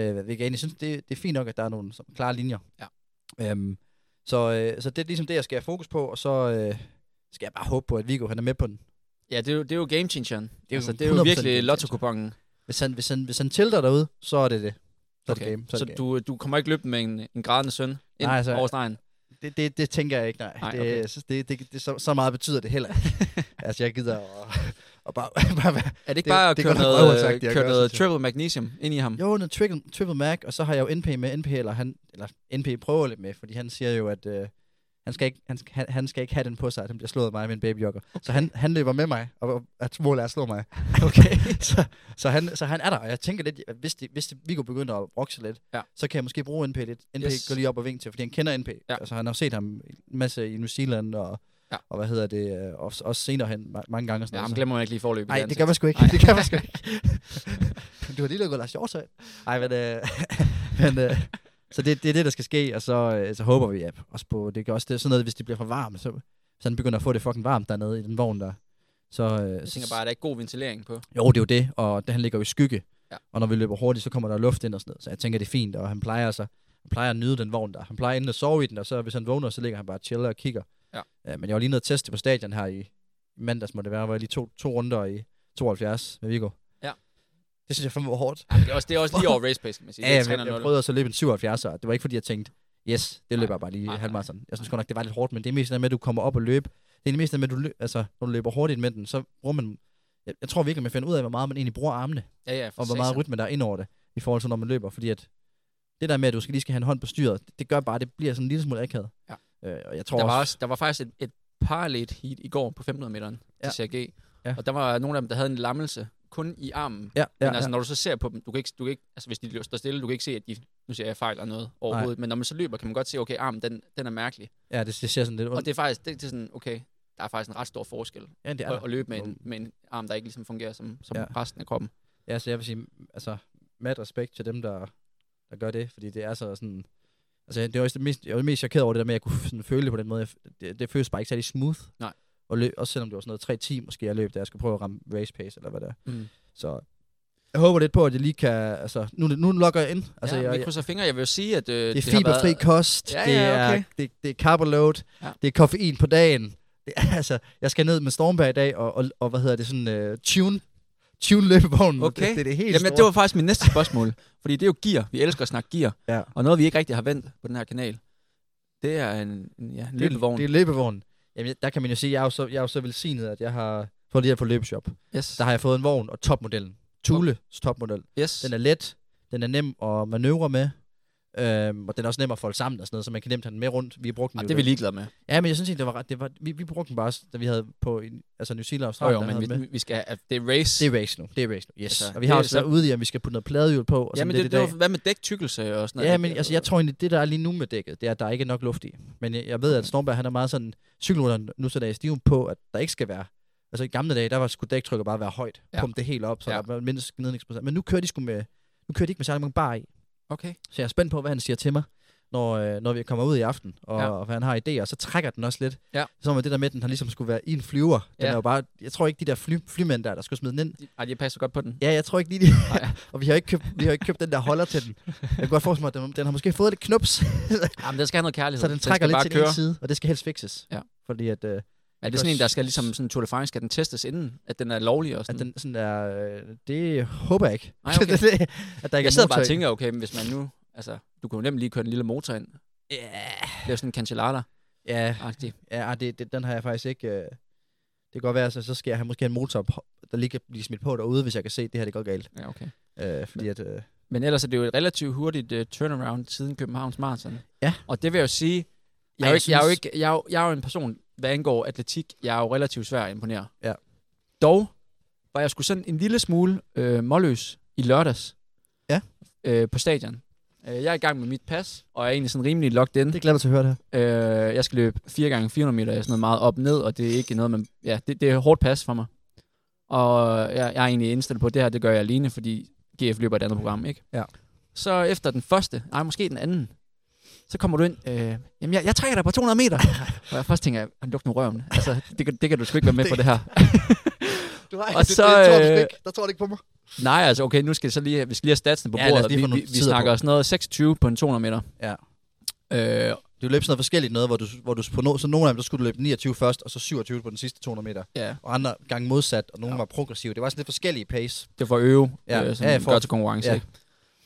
Øh, hvilket jeg egentlig synes, det, det er fint nok, at der er nogle sådan klare linjer. Ja. Øhm, så, øh, så det er ligesom det, jeg skal have fokus på, og så øh, skal jeg bare håbe på, at Viggo han er med på den. Ja, det er jo, det er jo game changeren. Det er jo altså, det er jo 100% virkelig lotto-kupongen. Hvis han, hvis han, hvis han tilter derude, så er det det. Så er det game. Så, Så, det du, du kommer ikke løbe med en, en grædende søn ind Nej, altså- over stregen? Det, det, det tænker jeg ikke, nej. Nej, det, okay. synes, det, det, det, så, så meget betyder det heller ikke. *laughs* altså, jeg gider at, at bare, *laughs* bare. Er det ikke Det- bare at det køre godt nok noget, øh, at køre noget triple magnesium ind i ham? Jo, noget triple, triple Mac, og så har jeg jo NP med. NP, eller, han, eller NP prøver lidt med, fordi han siger jo, at øh, han, skal ikke, han, skal, han, han skal ikke have den på sig, at han bliver slået af mig med en babyjogger. Okay. Så han, han løber med mig, og at målet er at slå mig. *laughs* Okay. *laughs* så, så, han, så han er der, og jeg tænker lidt, at hvis, det, hvis det, Viggo begynder at brokse lidt, Ja. så kan jeg måske bruge NP lidt. NP yes. går lige op og vink til, fordi han kender NP. Ja. Altså, han har set ham en masse i New Zealand, og, Ja. og hvad hedder det, øh, også, også senere hen ma- mange gange. Og sådan Ja, ham glemmer man ikke lige forløbet. Nej, det kan man sgu ikke. Det kan man sgu ikke. *laughs* du har lige lukket Lars Hjortøj. Nej, men, øh, *laughs* men øh, så det, det er det, der skal ske, og så, øh, så håber vi ja, også på, det kan også det, er sådan noget, hvis det bliver for varmt, så, så han begynder at få det fucking varmt dernede i den vogn der. Så, øh, Jeg tænker bare, at der er ikke god ventilering på. Jo, det er jo det, og det, han ligger jo i skygge. Ja. Og når vi løber hurtigt, så kommer der luft ind og sådan noget. Så jeg tænker, det er fint, og han plejer så han plejer at nyde den vogn der. Han plejer enten at sove i den, og så hvis han vågner, så ligger han bare og chiller og kigger. Ja. Øh, men jeg var lige nede og teste på stadion her i mandags, må det være, hvor jeg lige to, to runder i 72 med Viggo. Ja. Det synes jeg fandme var hårdt. Ja, det, er også, det er også lige *laughs* over race pace, kan man sige. Ja, jeg, jeg 300. prøvede også at løbe en 77, og det var ikke fordi, jeg tænkte, yes, det løber jeg bare lige halvmarathon. Jeg synes godt nok, det var lidt hårdt, men det er mest det med, at du kommer op og løber. Det er det mest med, at du, løb, altså, når du løber hurtigt med den, så bruger man, jeg, jeg tror virkelig, man finder ud af, hvor meget man egentlig bruger armene Ja, ja, og hvor meget rytme der er ind over det, i forhold til når man løber, fordi at det der med, at du skal lige skal have en hånd på styret, det, det gør bare, at det bliver sådan en lille smule akavet. Ja. Øh, og jeg tror Der var, også, også, der var faktisk et, et parallelt heat i går på 1500 meteren Ja. til CRG. Ja. Og der var nogle af dem, der havde en lammelse kun i armen. ja, ja, Men altså, ja. når du så ser på dem, du kan ikke, du kan ikke altså hvis de står stille, du kan ikke se, at de, nu siger jeg fejl eller noget overhovedet, men når man så løber, kan man godt se, okay, armen, den, den er mærkelig. ja, det, det ser sådan lidt Og ondt. det er faktisk, det, det er sådan, okay, der er faktisk en ret stor forskel ja, det er at, at løbe med en, med en arm, der ikke ligesom fungerer som, som Ja. resten af kroppen. Ja, så jeg vil sige, altså, med respekt til dem, der, der gør det, fordi det er så sådan... Altså, det var også det mest, jeg var mest chokeret over det der med, at jeg kunne sådan føle det på den måde. Jeg- Det, det føles bare ikke særlig smooth. Nej. Og løb, også selvom det var sådan noget 3-10 måske, jeg løb, da jeg skulle prøve at ramme race pace, eller hvad det er. Mm. Så jeg håber lidt på, at jeg lige kan... Altså, nu, nu logger jeg ind. Altså, ja, jeg, vi krydser fingre. Jeg vil jo sige, at øh, det er fiberfri været- kost, Ja, det, ja, er, okay. det, det er carbo-load, Ja. det er koffein på dagen. Det er, *laughs* altså, jeg skal ned med Stormberg i dag, og, og, og hvad hedder det, sådan uh, tune, tune løbevognen. Okay. Det, det er det helt Jamen, store. det var faktisk mit næste spørgsmål. fordi det er jo gear. Vi elsker at snakke gear. Ja. Og noget, vi ikke rigtig har vendt på den her kanal, det er en, en ja, en løbevogn. Det, er løbevognen. Jamen, der kan man jo sige, jeg er jo så, jeg er jo så velsignet, at jeg har fået det her på løbeshop. yes. Der har jeg fået en vogn og topmodellen. Thules topmodel. yes. Den er let, den er nem at manøvrere med, øhm, og den er også nem at folde sammen og sådan noget, så man kan nemt have den med rundt. Vi har brugt den Ah, jo det er vi ligeglade med. Ja, men jeg synes ikke, det var ret. Det var, vi, vi brugte den bare, da vi havde på en- altså New Zealand og Jo, Australien. jo, der men havde den vi, med. vi skal, at det er race. Det er race nu. Det er race nu. Yes. Altså, Altså, og vi har det er også været så- ude i, at vi skal putte noget pladehjul på. Og sådan men lidt det, i det dag. var, hvad med dæktykkelse og sådan noget? Ja, men altså, jeg tror egentlig, det der er lige nu med dækket, det er, at der ikke er nok luft i. Men jeg, jeg ved, at Stormberg, han er meget sådan, cykelrytteren nu så der er stiv på, at der ikke skal være. Altså i gamle dage, der var skulle dæktrykket bare være højt. Ja. Ja. Pumpe det helt op, så Ja. ja. der var mindst gnidningsprocent. Men nu kører de sgu med, nu kører de ikke med særlig mange bar i. Okay. Så jeg er spændt på, hvad han siger til mig, når, øh, når vi kommer ud i aften, og, Ja. og hvad han har idéer. Så trækker den også lidt. Ja. Så med det der med, at den har ligesom skulle være i en flyver. Den Ja. er jo bare, jeg tror ikke, de der fly, flymænd der, der skulle smide den ind. Ej, de passer godt på den. Ja, jeg tror ikke lige de... *laughs* Og vi har ikke købt, vi har ikke købt den der holder til den. Jeg kan godt forestille mig, at den, den har måske fået lidt knups, *laughs* Jamen, den skal have noget kærlighed. så den trækker skal lidt til køre. den ene side, og det skal helst fixes. Ja. Fordi at, øh, Er det sådan en, der skal ligesom sådan Tour de France, skal den testes inden, at den er lovlig og at sådan? den sådan er... Øh, det håber jeg ikke. Nej, okay. det, *laughs* det, at der ikke jeg er sidder bare og tænker, okay, men hvis man nu, altså, du kunne jo nemt lige køre en lille motor ind. Ja, Lave sådan en cancellara-agtig. ja, ja det, det, den har jeg faktisk ikke... Øh, det kan godt være, så, så skal jeg have måske en motor, der lige kan blive smidt på derude, hvis jeg kan se, at det her det går galt. Ja, okay. Øh, fordi at... Øh, Men ellers er det jo et relativt hurtigt uh, turnaround siden Københavns Marathon. Ja. Og det vil jeg jo sige, jeg er, jo jeg ikke, jeg, er jo ikke, jeg, er jo, jeg er jo en person, hvad angår atletik, jeg er jo relativt svær at imponere. Ja. Dog var jeg sgu sådan en lille smule øh, målløs i lørdags. Ja. Øh, på stadion. Øh, jeg er i gang med mit pas, og er egentlig sådan rimelig locked in. Det glæder mig til at høre det her. Øh, jeg skal løbe 4 gange 400 meter, sådan noget meget op ned, og det er ikke noget, man... Ja, det, det er hårdt pas for mig. Og jeg, jeg er egentlig indstillet på, at det her, det gør jeg alene, fordi GF løber et andet program, ikke? Ja. Så efter den første, nej, måske den anden, så kommer du ind, øh, jamen jeg, jeg trækker dig på 200 meter. *laughs* og jeg først tænker, jeg, luk nu røven. Altså, det, kan- det kan du sgu ikke være med på det her. *laughs* Du har, Og det- så, det tror du øh, ikke. Der tror du ikke på mig. nej, altså okay, nu skal jeg så lige, vi skal lige have statsen på Ja, bordet. lige Vi, vi, vi snakker på. sådan noget 26 på en 200 meter. Ja. Øh, Du løb sådan noget forskelligt noget, hvor du, hvor du på no, så nogle af dem, der skulle du løbe 29 først, og så 27 på den sidste 200 meter. ja, Og andre gange modsat, og nogle ja. var progressive. Det var sådan lidt forskellige pace. det var øve, Ja. øh, som Ja, for- gør til konkurrence. Ja. Ikke?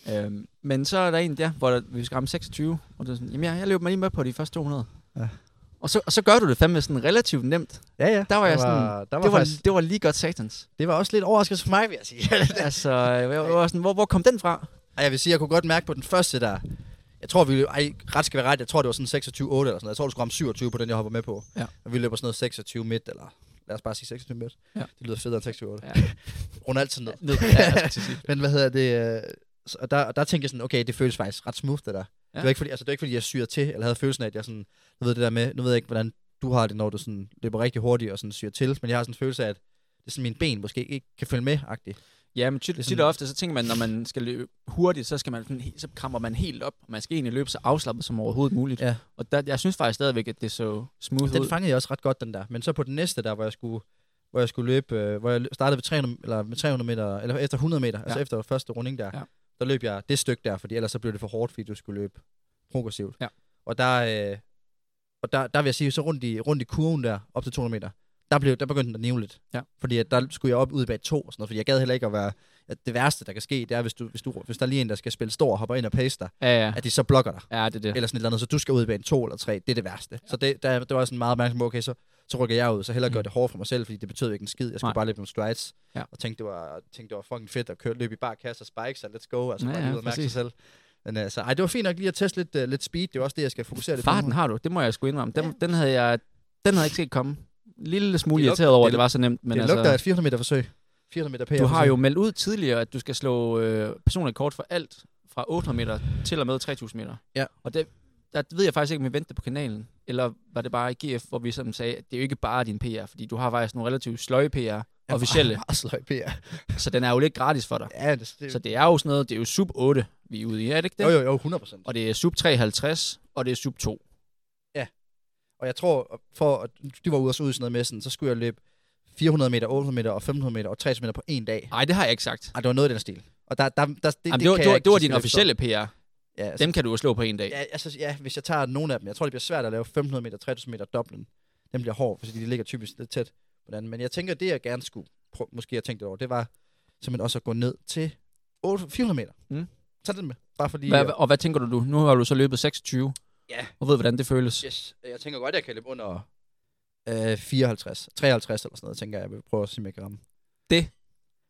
Øhm, men så er der en der, hvor der, vi skal ramme 26, og det er sådan, jamen jeg, jeg løber mig lige med på de første 200. Ja. Og, så, og så gør du det fandme sådan relativt nemt. Ja, ja. Der var jeg sådan, var, der var, det, var, faktisk, det var lige godt satans. det var også lidt overraskelse for mig, vil jeg sige. *laughs* altså, jeg jeg var sådan, hvor, hvor kom den fra? Ej, jeg vil sige, jeg kunne godt mærke på den første der, jeg tror, vi ej, ret skal være ret, jeg tror, det var sådan 26-8 eller sådan noget. Jeg tror, du skulle ramme 27 på den, jeg hopper med på. Ja. Og vi løber sådan noget 26 midt, eller lad os bare sige 26 midt. Ja. Det lyder federe end 26 8. Ja. *laughs* Rund altid ned. Ned, ja, jeg sige. *laughs* Men hvad hedder det? Og der, og der tænkte jeg sådan, okay, det føles faktisk ret smooth, det der. Ja. Det, var ikke fordi, altså, det var ikke fordi, jeg syrer til, eller havde følelsen af, at jeg sådan, du ved det der med, nu ved jeg ikke, hvordan du har det, når du sådan løber rigtig hurtigt og sådan syrer til, men jeg har sådan en følelse af, at det er sådan, mine ben måske ikke kan følge med, agtigt. Ja, men tit, sådan- og ofte, så tænker man, når man skal løbe hurtigt, så, skal man, så krammer man helt op. Man skal egentlig løbe så afslappet som overhovedet muligt. Ja. Og der, jeg synes faktisk stadigvæk, at det så smooth Den ud. fangede jeg også ret godt, den der. Men så på den næste der, hvor jeg skulle, hvor jeg skulle løbe, øh, hvor jeg startede ved 300, eller med 300 meter, eller efter 100 meter, ja. altså Ja. efter første runding der, Ja. Der løb jeg det stykke der, fordi ellers så blev det for hårdt, fordi du skulle løbe progressivt. Ja. Og der, øh, og der, der vil jeg sige, så rundt i, rundt i kurven der, op til 200 meter, der, blev, der begyndte den at nive lidt. Ja. Fordi at der skulle jeg op ud bag to og sådan noget, fordi jeg gad heller ikke at være, at det værste, der kan ske, det er, hvis, du, hvis, du, hvis der er lige en, der skal spille stor og hopper ind og pace dig, Ja, ja. at de så blokker dig Ja, det er det. eller sådan et eller andet, så du skal ud i bane to eller tre, det er det værste. Ja. Så det, der, det var sådan meget opmærksom på, okay, så, så rykker jeg ud, så hellere Mm. gøre det hårdt for mig selv, fordi det betød ikke en skid. Jeg skulle Nej. bare løbe nogle strides, Ja. og tænkte, det var, tænkte, det var fucking fedt at køre, løbe i bare kasse og spikes, og let's go, altså Ja, bare ja, lige ud og mærke sig selv. Men altså, ej, det var fint nok lige at teste lidt, uh, lidt speed, det er også det, jeg skal fokusere lidt Farten på. har du, det må jeg sgu indrømme. Den, den havde jeg den havde jeg ikke set komme. Lille smule irriteret over, at det var så nemt. Men det altså, lugter et 400 meter forsøg. 400 meter PR du har jo meldt ud tidligere, at du skal slå øh, personligt kort for alt fra 800 meter til og med 3000 meter. Ja. Og det, der ved jeg faktisk ikke, om vi ventede på kanalen, eller var det bare i GF, hvor vi sådan sagde, at det er jo ikke bare din PR, fordi du har faktisk nogle relativt sløje PR, *laughs* officielle, Meget sløj PR. så den er jo lidt gratis for dig. Ja, det, det, Så det er jo sådan noget, det er jo sub 8, vi er ude i, er det ikke det? jo, jo, jo, 100 procent. Og det er sub 53, og det er sub 2. Og jeg tror, for at de var ude og så ud i sådan noget med sådan, så skulle jeg løbe 400 meter, 800 meter og 1500 meter og 300 meter på en dag. Nej, det har jeg ikke sagt. Ej, det var noget i den stil. Og der, der, der, det, Jamen, det, var, kan det, var, det var din officielle PR. Ja, altså, Dem kan du jo slå på en dag. ja, altså, ja, hvis jeg tager nogle af dem, jeg tror, det bliver svært at lave 1500 meter, 3000 meter dobblen. Den bliver hård, fordi de ligger typisk lidt tæt på. Men jeg tænker, det jeg gerne skulle, prøve, måske jeg tænkte over, det var simpelthen også at gå ned til 8, 400 meter. Mm. Tag den med. Bare fordi... Hvad, øh, og hvad tænker du nu? Nu har du så løbet 26, ja, og ved, hvordan det føles. yes. Jeg tænker godt, at jeg kan løbe under øh, 54, 53 eller sådan noget, tænker jeg, jeg vil prøve at se, om jeg kan ramme.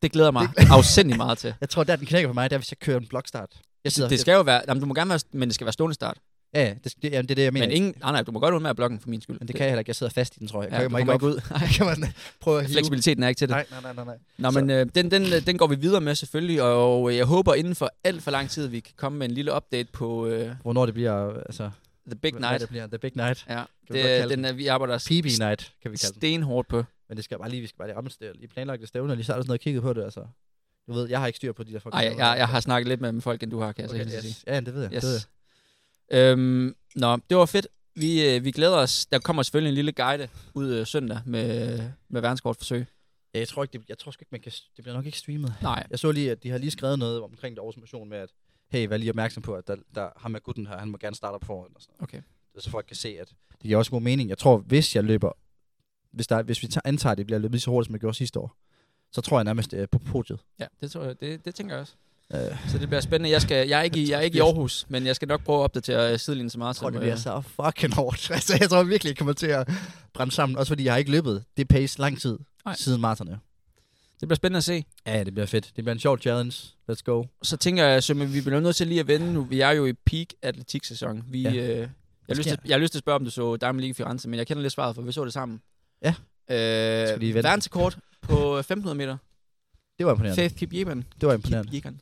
Det glæder mig afsindig meget til. *laughs* Jeg tror, der den knækker for mig, det er, hvis jeg kører en blokstart. Jeg sidder, Det skal jo være, jamen, du må gerne være, men det skal være stående start. Ja, ja, det, det, jamen, det er det, jeg mener. Men ingen, nej, nej, du må godt at blokken for min skyld. men det kan jeg heller ikke. Jeg sidder fast i den, tror jeg. Jeg ja, kan mig ikke op. ud. *laughs* Nej, kan man prøve at hive. fleksibiliteten er ikke til det. Nej, nej, nej, nej. nej. Nå, Så- men øh, den, den, øh, den går vi videre med selvfølgelig, og jeg håber inden for alt for lang tid, vi kan komme med en lille update på øh, Hvornår det bliver, altså... The Big Night. det bliver. The Big Night. Ja, Kan det, den er, vi arbejder PB Night, kan vi kalde den. stenhårdt på. Men det skal bare lige, vi skal bare lige ramme det. Lige planlagt det stævne, og lige så er der sådan noget kigget på det, altså. Du ved, jeg har ikke styr på de der folk. Nej, jeg, jeg, jeg har snakket lidt med folk, end du har, kan jeg så okay, sige. yes. Ja, det ved jeg. Yes. Det ved jeg. Øhm, nå, det var fedt. Vi, øh, vi glæder os. Der kommer selvfølgelig en lille guide ud øh, søndag med, med verdenskortforsøg. Ja, jeg tror ikke, det, jeg tror ikke, man kan, det bliver nok ikke streamet. Nej, Jeg så lige, at de har lige skrevet noget omkring det Motion med, at hey, vær lige opmærksom på, at der, der ham med gutten her, han må gerne starte op foran. Og sådan. noget. okay. så folk kan se, at det giver også god mening. Jeg tror, hvis jeg løber, hvis, der, hvis vi tager, antager, at det bliver løbet lige så hurtigt, som det gjorde sidste år, så tror jeg nærmest, er på podiet. Ja, det, tror jeg, det, det tænker jeg også. Øh, Så det bliver spændende. Jeg, skal, jeg, er ikke i, jeg er ikke i Aarhus, men jeg skal nok prøve at opdatere øh, sidelinjen så meget. jeg tror, det bliver øh, så fucking hårdt. *laughs* Altså, jeg tror virkelig, jeg kommer til at brænde sammen. Også fordi jeg har ikke løbet det pace lang tid Nej. siden maraton. Ja. det bliver spændende at se. ja, det bliver fedt. Det bliver en sjov challenge. Let's go. Så tænker jeg, at vi bliver nødt til lige at vende nu. Vi er jo i peak atletiksæson. Vi, Ja. øh, Jeg har, lyst til, jeg har lyst til at spørge, om du så Diamond League Firenze, men jeg kender lidt svaret, for vi så det sammen. Ja. Øh, verdensrekord på 1500 meter. Det var imponerende. Faith Kipjeban. Det var imponerende. Kipjeban.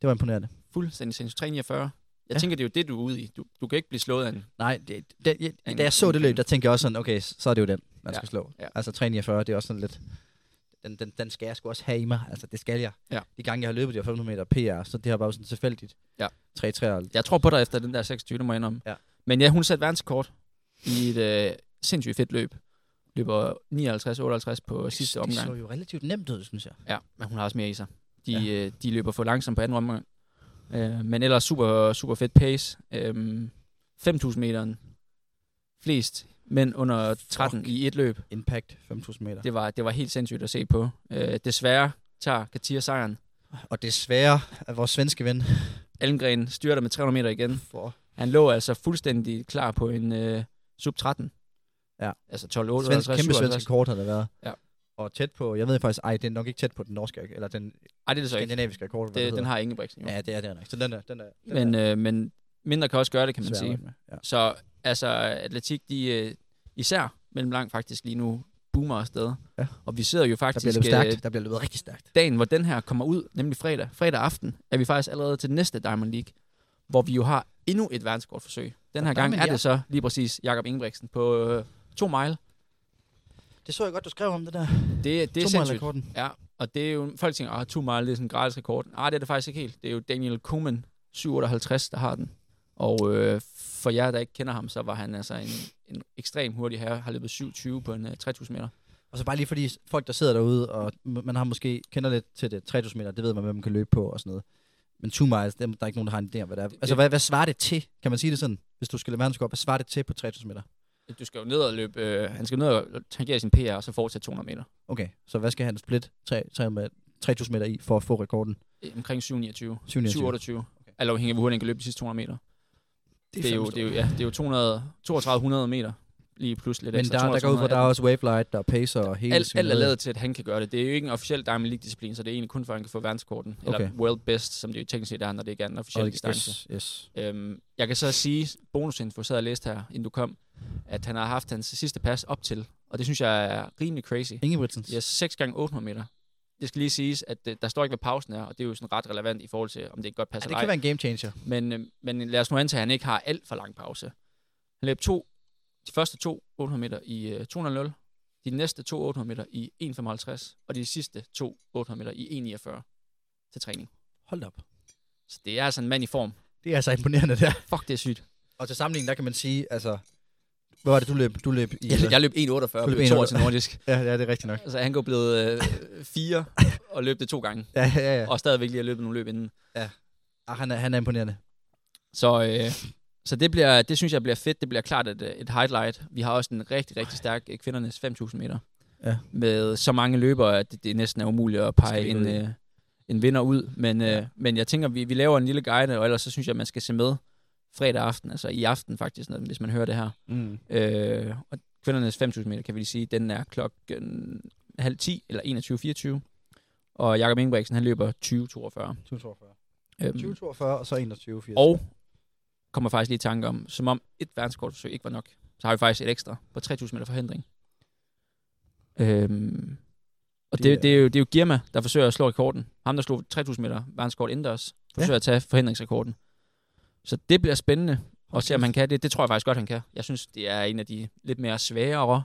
Det var imponerende. Fuldstændig sindssygt. 349. Jeg Ja. tænker, det er jo det, du er ude i. Du, du kan ikke blive slået af en. Nej, det, det, jeg, En- da jeg så det løb, der tænkte jeg også sådan, okay, så er det jo den, man Ja, skal slå. ja. Altså 349, det er også sådan lidt... Den, den, den skal jeg sgu også have i mig. Altså, det skal jeg. Ja. De gange, jeg har løbet de her 500 meter PR, så det har bare sådan tilfældigt. Ja. 3 Jeg tror på dig efter den der 26, det må indrømme. Ja. Men ja, hun satte verdensrekord i et øh, sindssygt fedt løb. Løber 59-58 på sidste Det så omgang. jo relativt nemt ud, synes jeg. Ja, men hun har også mere i sig. De, Ja. øh, de løber for langsomt på anden omgang. Øh, men ellers super, super fedt pace. Øh, 5.000 meteren. Flest mænd under 13 Fuck. i et løb. Impact, 5.000 meter. Det var, det var helt sindssygt at se på. Øh, desværre tager Katia sejren. Og desværre er vores svenske ven Almgren styrter med 300 meter igen. for Han lå altså fuldstændig klar på en øh, sub 13. Ja. Altså 12 8 svensk, kæmpe 57. svenske kort havde det været. Ja. Og tæt på, jeg ved faktisk, ej, det er nok ikke tæt på den norske, eller den Ej, det er det så skandinaviske rekord. Det, det den har Ingebrigtsen jo. Ja, det er det nok. Så den er, den er, den men, er øh, men mindre kan også gøre det, kan man sige. med. Ja. Så altså, atletik, de øh, især mellem lang faktisk lige nu boomer afsted. Ja. Og vi sidder jo Der faktisk bliver løbet øh, stærkt. Der bliver løbet rigtig stærkt. dagen, hvor den her kommer ud, nemlig fredag, fredag aften, er vi faktisk allerede til næste Diamond League, hvor vi jo har endnu et verdenskortforsøg. Den her Og gang er ja. det så lige præcis Jakob Ingebrigtsen på øh, to mile. Det så jeg godt, du skrev om det der. Det, det er sindssygt. rekorden. Ja, og det er jo, folk tænker, at to mile det er sådan en gratis rekord. Nej, det er det faktisk ikke helt. Det er jo Daniel Koeman, 758, der har den. Og øh, for jer, der ikke kender ham, så var han altså en, en ekstrem hurtig herre, har løbet 7.20 på en øh, 3000 meter. Og så bare lige fordi folk, der sidder derude, og man har måske kender lidt til det 3000 meter, det ved man, hvad man kan løbe på og sådan noget. Men 2 miles, det er, der er ikke nogen, der har en idé om, hvad det er. Altså, hvad, hvad svarer det til? Kan man sige det sådan? Hvis du skal løbe verdenskort, hvad svarer det til på 3000 meter? Du skal jo ned og løbe, øh, han skal ned og tangere sin PR, og så fortsætte 200 meter. Okay, så hvad skal han split 3, 3 med 3000 meter i for at få rekorden? Omkring 729. 729. 728. Okay. Eller afhængig af, hvor hurtigt han kan løbe de sidste 200 meter. Det er, jo, fandme det er jo, ja, det er jo 200, 3200 meter lige pludselig lidt Men ekstra. der, der går ud fra, der er også wave light, der er pacer og hele alt, alt er lavet til, at han kan gøre det. Det er jo ikke en officiel Diamond League-disciplin, så det er egentlig kun for, at han kan få verdenskorten. Eller Okay. world best, som det jo teknisk set er, når det ikke er en officiel Og- distance. Yes, yes. Øhm, jeg kan så sige, bonusinfo, sad og læste her, inden du kom, at han har haft hans sidste pas op til, og det synes jeg er rimelig crazy. Ingebrigtsens. Yes, 6 gange 800 meter. Det skal lige siges, at øh, der står ikke, hvad pausen er, og det er jo sådan ret relevant i forhold til, om det ikke godt Ja, passer det eller kan være en game changer. Men, øh, men lad os nu antage, at han ikke har alt for lang pause. Han løb to, de første to 800 meter i øh, 200 de næste to 800 meter i 1,55, og de sidste to 800 meter i 1,49 til træning. Hold op. Så det er altså en mand i form. Det er altså imponerende der. Fuck, det er sygt. Og til sammenligning, der kan man sige, altså... Hvad var det, du løb? Du løb i... Jeg, jeg løb 1,48 Du på løb to år 1,48. til nordisk. *laughs* Ja, ja, det er rigtigt nok. Altså, han går blevet øh, fire *laughs* og løb det to gange. Ja, ja, ja. Og stadigvæk lige har løbet nogle løb inden. Ah, han, er, han er imponerende. Så, øh, så det, bliver, det synes jeg bliver fedt. Det bliver klart et, et highlight. Vi har også en rigtig, rigtig stærk øh, kvindernes 5.000 meter. Ja. Med så mange løbere, at det, det næsten er umuligt at pege en, øh, en vinder ud. Men, Ja. øh, men jeg tænker, vi, vi laver en lille guide, og ellers så synes jeg, man skal se med fredag aften, altså i aften faktisk, når- hvis man hører det her. Mm. Øh, og kvindernes 5.000 meter, kan vi lige sige, den er klokken halv 10 eller 21.24. Og Jakob Ingebrigtsen, han løber 20.42. 2042. Øhm, 2042 og så 21 80. og kommer faktisk lige i tanke om, som om et verdenskortforsøg ikke var nok, så har vi faktisk et ekstra på 3.000 meter forhindring. Øhm, og Det er- det, det, er jo, det er jo Girma, der forsøger at slå rekorden. Ham, der slog 3.000 meter verdenskort indendørs, forsøger ja. at tage forhindringsrekorden. Så det bliver spændende at se, om han kan det. Det tror jeg faktisk godt, han kan. Jeg synes, det er en af de lidt mere sværere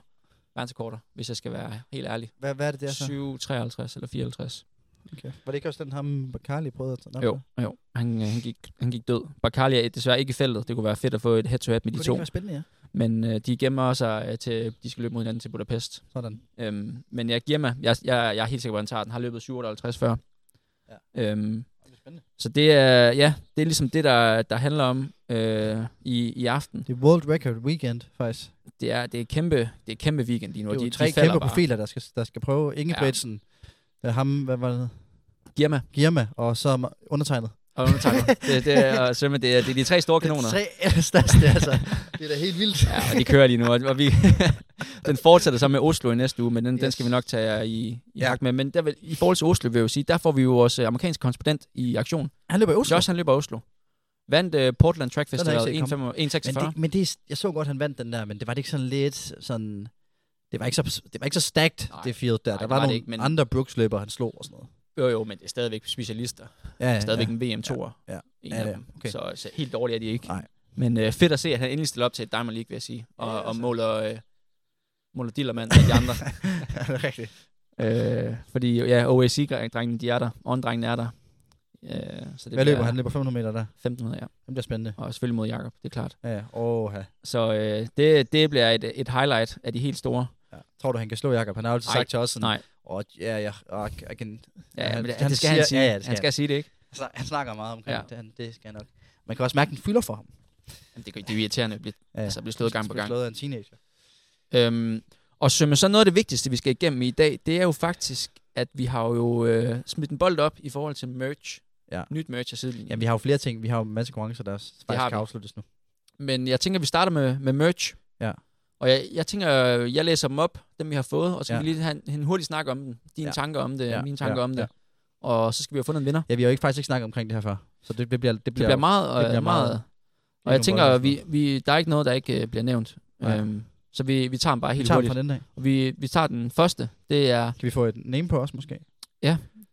verdenskorter, hvis jeg skal være helt ærlig. Hvad, hvad er det der så? 7, 53 eller 54. Okay. Var det ikke også den, ham Carly prøvede at tage Jo, jo. Han, øh, han, gik, han gik død. Bakali er desværre ikke i feltet. Det kunne være fedt at få et head-to-head med de Kunne det to. ikke være spændende, ja? Men øh, de gemmer sig øh, til, de skal løbe mod hinanden til Budapest. Sådan. Øhm, men jeg giver mig, jeg, jeg, jeg er helt sikker på, at han tager den. Har løbet 57 før. Ja. Øhm, Det spændende. så det er, ja, det er ligesom det, der, der handler om øh, i, i aften. Det er World Record Weekend, faktisk. Det er, det er kæmpe, det er kæmpe weekend lige nu. Det er de, tre de kæmpe bare. profiler, der skal, der skal prøve. Ingebrigtsen, ja. ham, hvad var det? Girma Girma, og så undertegnet. Og undertegnet. det, det, er, og Sømme, det, er, det er de tre store kanoner. Tre allerstørste, altså. Det er da helt vildt. Ja, og de kører lige nu, og, og vi, *laughs* den fortsætter så med Oslo i næste uge, men den, yes. den skal vi nok tage i, i Ja. med. Men der vil, i forhold til Oslo vil jeg jo sige, der får vi jo vores øh, amerikanske korrespondent i aktion. Han løber i Oslo. Josh, han løber i Oslo. Vandt uh, Portland Track Festival ikke set 1,45. Men, 1,46. det, men det, er- jeg så godt, han vandt den der, men det var det ikke sådan lidt sådan... Det var ikke så, det var ikke så stacked, Nej. det field der. Nej, der det var, var det nogle ikke, men- andre Brooks-løber, han slog og sådan noget. Jo, jo, men det er stadigvæk specialister. Ja, ja, Stadigvæk ja. en VM-toer. Ja. En Ja, af er. dem. Okay. Så, så helt dårligt er de ikke. Nej. Men øh, fedt at se, at han endelig stiller op til et Diamond League, vil jeg sige. Og, Ja, og altså. måler, øh, måler dillermand af de andre. *laughs* det er rigtigt. øh, fordi ja, OAC-drengene, de er der. On-drengene er der. Øh, så det Hvad løber han? løber 500 meter der. 1500, ja. Det bliver spændende. Og selvfølgelig mod Jakob, det er klart. Ja, ja. Åh, ja. Så øh, det, det bliver et, et highlight af de helt store. Ja. Tror du, han kan slå Jakob? Han har altid sagt til os sådan... Nej. Og ja, ja, og jeg kan... Ja, han- men det, han det skal siger- han sige. ja, ja, det skal han skal sige det, ikke? Han Han snakker meget omkring Ja. ja. det. Han, det skal han nok. Man kan også mærke, at den fylder for ham. Jamen, det, det er jo irriterende at blive, Ja, altså, at blive slået gang på gang. slået af en teenager. Øhm, og som så noget af det vigtigste, vi skal igennem i dag, det er jo faktisk, at vi har jo øh, smidt en bold op i forhold til merch. Ja. Nyt merch af sidelinjen. Jamen, vi har jo flere ting. Vi har jo en masse konkurrencer, der faktisk kan afsluttes nu. Men jeg tænker, at vi starter med, med merch. Ja. Og jeg, jeg tænker, jeg læser dem op, dem vi har fået, og så Ja. kan vi lige have en, en hurtig snak om den. Dine Ja. tanker om det, Ja, mine tanker ja, om det. ja. Og så skal vi have fundet en vinder. Ja, vi har jo ikke faktisk ikke snakket omkring det her før. Så det, det bliver... Det Det bliver, bliver meget, det bliver øh, meget, meget- Og jeg tænker, vi, vi, der er ikke noget, der ikke øh, bliver nævnt. Nej. Øhm, så vi, vi tager dem bare vi helt tager den hurtigt. fra den af. Og vi, vi tager den første. Det er Kan vi få et name på os, måske?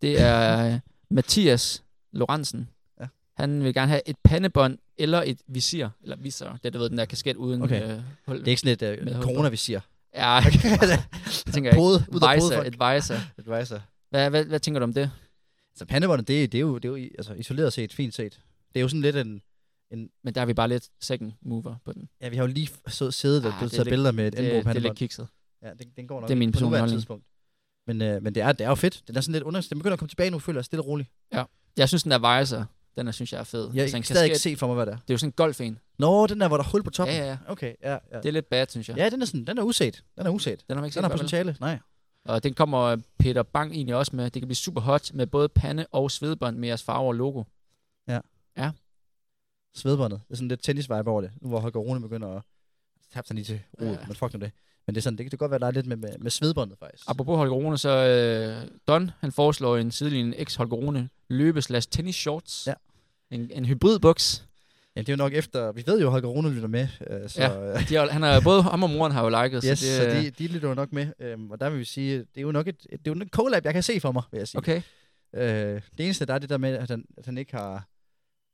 Det er øh, Mathias Lorentzen. Ja. Han vil gerne have et pandebånd eller et visir. Eller visir. Det er, du ved, den der kasket uden Okay. øh, hul. Det er ikke sådan et på. corona-visir. Ja, *laughs* *laughs* det tænker jeg ikke. ud af Visor, et visor. *laughs* Et visor. Hvad, hvad, hvad tænker du om det? Så pandebåndet, det, det, er jo, det er jo altså, isoleret set fint set. Det er jo sådan lidt en... Men der er vi bare lidt second mover på den. Ja, vi har jo lige så siddet og Ah, er taget billeder med et Det, det er lidt kikset. Ja, den, den går nok Det er min personlige tidspunkt. Men, øh, men det, er, det er jo fedt. Den er sådan lidt under... Den begynder at komme tilbage nu, føler jeg stille og roligt. Jeg synes, den der visor, den er, synes jeg er fed. Jeg Altså, kan en stadig ikke se for mig, hvad det er. Det er jo sådan en golf-en. Nå, den der, hvor der er hul på toppen. Ja, ja, ja. Okay, ja, ja. Det er lidt bad, synes jeg. Ja, den er, sådan, den er uset. Den er uset. Den har man ikke set Den har potentiale. Nej. Og den kommer Peter Bang egentlig også med. Det kan blive super hot med både pande og svedbånd med jeres farver og logo. Svedbåndet. Det er sådan lidt tennis-vibe over det. Nu hvor Holger Rune begynder at tabe sig lige til rodet. Ja. Ja. Men fuck nu det. Men det er sådan, det kan det godt være, der er lidt med, med, med svedbåndet faktisk. Apropos Holger Rune, så øh, Don, han foreslår en sidelinje X Holger Rune løbe slash tennis shorts. Ja. En, en hybridbuks. Ja, det er jo nok efter... Vi ved jo, at Holger Rune lytter med. Øh, så, Ja. øh, De har, han har, både ham og moren har jo liket, yes, så det, så øh, de, de lytter jo nok med. Øhm, og der vil vi sige, det er jo nok et, det er jo en collab, jeg kan se for mig, vil jeg sige. Okay. Øh, det eneste, der er det der med, at han, at han ikke har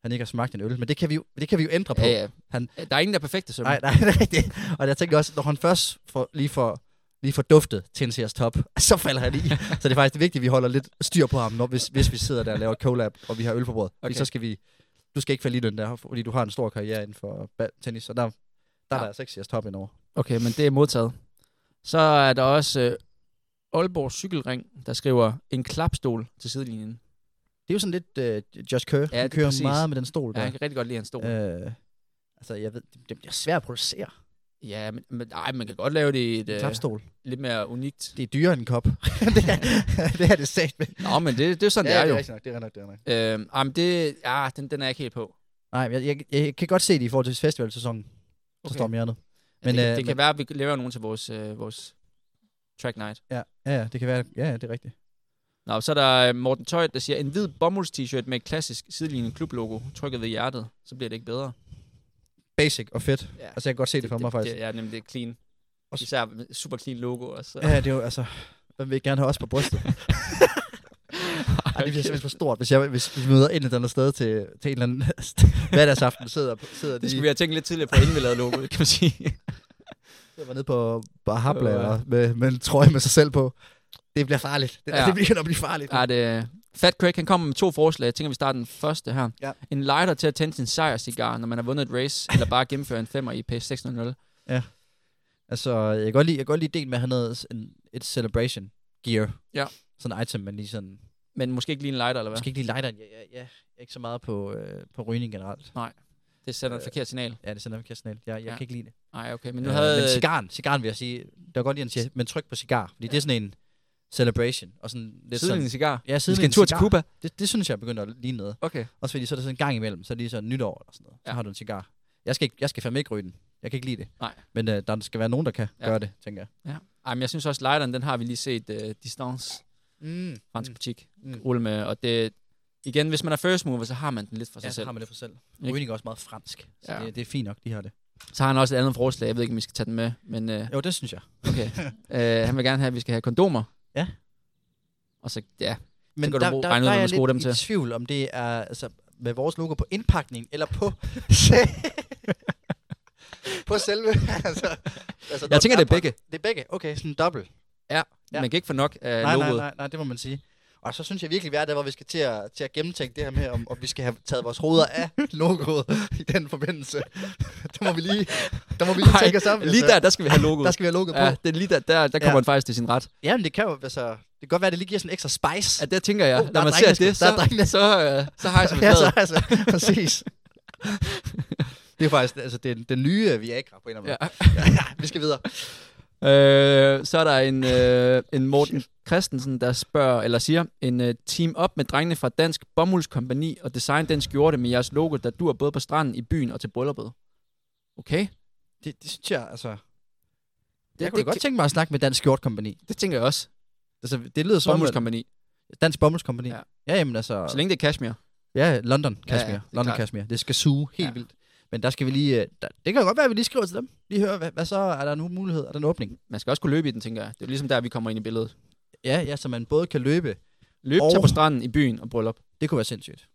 han ikke har smagt en øl. Men det kan vi jo, det kan vi jo ændre på. Ja, ja. Han- Der er ingen, der er perfekte, så Nej, nej, *laughs* det er rigtigt. Og jeg tænker også, når han først får, lige får lige får duftet til en series top, *laughs* så falder han i. så det er faktisk vigtigt, at vi holder lidt styr på ham, når, hvis, hvis vi sidder der og laver collab, og vi har øl på bordet. Okay. Så skal vi, du skal ikke falde i den der, fordi du har en stor karriere inden for tennis, så der, der ja. er Ja. der altså ikke series top indover. Okay, men det er modtaget. Så er der også øh, Aalborg Cykelring, der skriver en klapstol til sidelinjen. Det er jo sådan lidt uh, Josh Kerr. Ja, Ja, han er kører præcis. meget med den stol Ja, der. jeg kan rigtig godt lide hans stol. Øh, altså, jeg ved, det, det bliver svært at producere. Ja, men, men ej, man kan godt lave det i et En øh, klapstol. lidt mere unikt. Det er dyrere end en kop. *laughs* *laughs* det, er, det er det sagt med. Nå, men det, det er sådan, ja, det er jo. er nok, det er nok, det er nok. Øhm, ej, men det, ja, den, den er jeg ikke helt på. Nej, jeg, jeg, jeg, kan godt se det i forhold til festivalsæsonen. Så Okay. står mere andet. Men, det, kan, øh, det kan men- være, at vi laver nogen til vores, øh, vores track night. Ja, ja, ja, det kan være. Ja, ja, det er rigtigt. Nå, så er der øh, Morten Tøjt, der siger, en hvid bomulds-t-shirt med et klassisk sidelinjen klublogo, trykket ved hjertet, så bliver det ikke bedre. Basic og fedt. Ja. Altså, jeg kan godt se det, for mig, faktisk. Det, ja, nemlig det er clean. Også- Især super clean logo også. Ja, det er jo, altså... Hvem vil ikke gerne have os på brystet? *laughs* Ej, det bliver simpelthen for stort. Hvis, jeg, hvis vi møder et eller andet sted til, til en eller anden *laughs* hverdagsaften, sidder, sidder Det de skulle vi have tænkt lidt tidligere på, inden vi lavede logoet, kan man sige. *laughs* sidder nede på Bahabla Ja. og med, med en trøje med sig selv på. Det bliver farligt. Det, Ja. ja. det begynder at blive farligt. er det... Fat Craig, han kommer med to forslag. Jeg tænker, vi starter den første her. Ja. En lighter til at tænde sin sejrcigar, når man har vundet et race, *laughs* eller bare gennemføre en femmer i pace 600. Altså, jeg kan godt lide, jeg kan godt lide ideen med at have noget, en, et celebration gear. Ja. Sådan en item, man lige sådan... Men måske ikke lige en lighter, eller hvad? Måske ikke lige lighteren. Jeg, jeg er ikke så meget på, øh, på rygning generelt. Det sender et Øh, forkert signal. Ja, det sender mig signal. Jeg, jeg Ja. ja. kan ikke lide det. Nej, okay. Men Men, nu øh, havde... men cigaren, cigaren vil jeg sige, det var godt lige, at han siger, men tryk på cigar. Fordi ja. det er sådan en celebration. Og sådan lidt sådan, en cigar. ja, Vi skal en tur til Cuba. Det, det, synes jeg begynder at ligne noget. Okay. Også fordi så er det sådan en gang imellem, så er det lige så nytår eller sådan noget. Så Ja. har du en cigar. Jeg skal, ikke, jeg skal fandme ikke ryge den. Jeg kan ikke lide det. Nej. Men øh, der skal være nogen, der kan Ja. ja. gøre det, tænker jeg. Ej, men jeg synes også, lighteren, den har vi lige set uh, Distance, Mm. fransk butik, Mm. rulle med, og det, Igen, hvis man er first mover, så har man den lidt for sig Ja, så selv. har man det for selv. Ikke? Rygning er også meget fransk, så Ja. det, det er fint nok, de har det. Så har han også et andet forslag. Jeg ved ikke, om vi skal tage den med. Men øh, Jo, det synes jeg. okay. *laughs* øh, han vil gerne have, at vi skal have kondomer. Ja. Og så, ja. Men kan du der, bruge- der, regne ud, der hvad er man jeg skruer lidt dem i til. tvivl, om det er altså, med vores logo på indpakning, eller på, *laughs* på selve... altså, altså, Jeg tænker, det er begge. Det er begge, okay, sådan dobbelt. Ja, Ja. man kan ikke få nok af nej, logoet. nej, nej, nej, det må man sige. Og så synes jeg virkelig, vi er der, hvor vi skal til at, til at gennemtænke det her med, om, om vi skal have taget vores hoveder af logoet i den forbindelse. *laughs* der må vi lige, der må vi lige Nej, tænke os om. Lige der, der skal vi have logoet. der skal vi have logoet ja, på. det er lige der, der, der kommer Ja. man faktisk til sin ret. Jamen, det kan jo, altså, det kan godt være, at det lige giver sådan en ekstra spice. Ja, det tænker jeg. Oh, Når man ser det, sgu. Der er så, så, øh, så har jeg som ja, så fladet. altså, *laughs* præcis. det er faktisk altså, det er den nye Viagra på en eller anden Ja. måde. Ja, vi skal videre. Øh, så er der en, øh, en Morten Christensen, der spørger, eller siger, en øh, team op med drengene fra Dansk Bomuldskompani og design den skjorte med jeres logo, der dur både på stranden, i byen og til brylluppet. Okay, Det, det synes jeg, altså... Det, jeg kunne godt tænke mig at snakke med Dansk Skjort Company. det tænker jeg også. Altså, det lyder som Bomuldskompani. Dansk Bomuldskompagni. Ja. Ja. ja, jamen altså... Så længe det er cashmere. Ja, London Ja, ja, Kashmir. er London klart. Kashmir. Det skal suge helt Ja. ja. vildt. Men der skal vi lige... øh, Der, det kan godt være, at vi lige skriver til dem. Lige høre, hvad, hvad så? Er der nu mulighed? Er der en åbning? Man skal også kunne løbe i den, tænker jeg. Det er ligesom der, vi kommer ind i billedet. Ja, ja, så man både kan løbe. Løb, Og- tage på stranden, i byen og bryllup. Det kunne være sindssygt.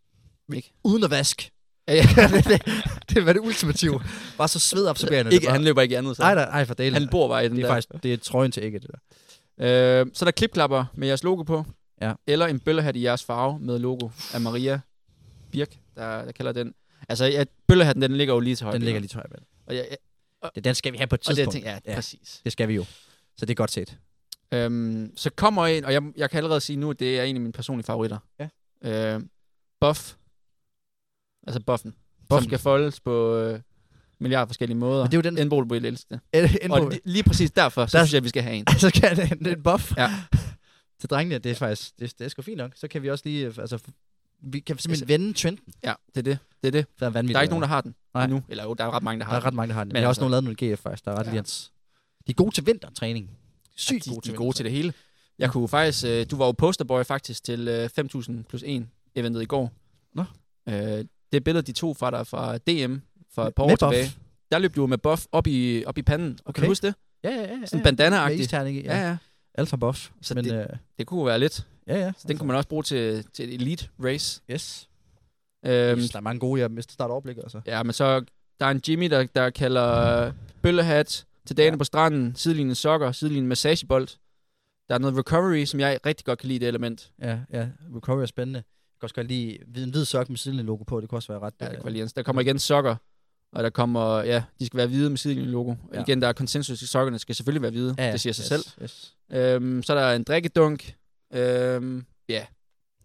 Ikke? Uden at vaske. Ja, ja. *laughs* det, det, det var det ultimative. Bare så svedabsorberende. ikke, han løber ikke i andet, så. Nej, nej, nej, for delen. han bor bare i den det er der. faktisk det er trøjen til ikke, det der. Øh, så er der klipklapper med jeres logo på. Ja. Eller en bøllehat i jeres farve med logo af Maria Birk, der, der kalder den. Altså, ja, bøllehatten, den ligger jo lige til højre. Den ligger lige til højre. Og, ja, ja, Det, den skal vi have på et og det, jeg tidspunkt. tænker, ja, Ja. præcis. Det skal vi jo. Så det er godt set. Øhm, så kommer en, og jeg, jeg kan allerede sige nu, at det er en af mine personlige favoritter. Ja. Øh, buff. Altså buffen. Som Buffen. kan foldes på øh, milliarder forskellige måder. Men det er jo den- Indbol vil elske det. Og lige præcis derfor, så Der- synes jeg, at vi skal have en. *laughs* så kan det, en buff. Ja. *laughs* Til drengene, det er faktisk, det, det er sgu fint nok. Så kan vi også lige, øh, altså, vi kan simpelthen vende trenden. Ja, det er det. Det er det. Det er vanvittigt. Der er ikke nogen, der har den Nej. endnu. Eller jo, der er ret mange, der der har er ret mange, der har den. Men Men jeg har også altså- nogen lavet noget GF faktisk, der er ret Ja. ja. De er gode til vintertræning. Sygt de, gode de til er gode til det hele. Jeg kunne faktisk, øh, du var jo posterboy faktisk til øh, 5.000 plus 1 eventet i går. Nå. Øh, det billede, de tog fra dig fra DM for et par år tilbage. Der løb du med buff op i, op i panden. Okay. Kan du huske det? Ja, ja, ja. Sådan ja. bandana-agtigt. Ja, ja. ja. Alt for buff. Så Men, det- øh, Det kunne være lidt. ja, ja. Så den kunne man også bruge til, til et elite race. Yes. Øhm, Yes, der er mange gode, jeg mister snart overblik, altså. ja, men så der er en Jimmy, der, der kalder bøllehat til dagene Ja. på stranden, sidelinjen sokker, sidelinjen massagebold. Der er noget recovery, som jeg rigtig godt kan lide det element. Ja, ja. Recovery er spændende. Jeg kan også godt lide en hvid sok med sidelinjen logo på. Det kunne også være ret... Ja, det øh, lige ens. Der kommer igen sokker, og der kommer, ja, de skal være hvide med sidelinjen logo. Ja. Igen, der er konsensus i sokkerne, skal selvfølgelig være hvide. ja, det siger sig yes, selv. Yes. Øhm, så er der en drikkedunk. Øhm, ja,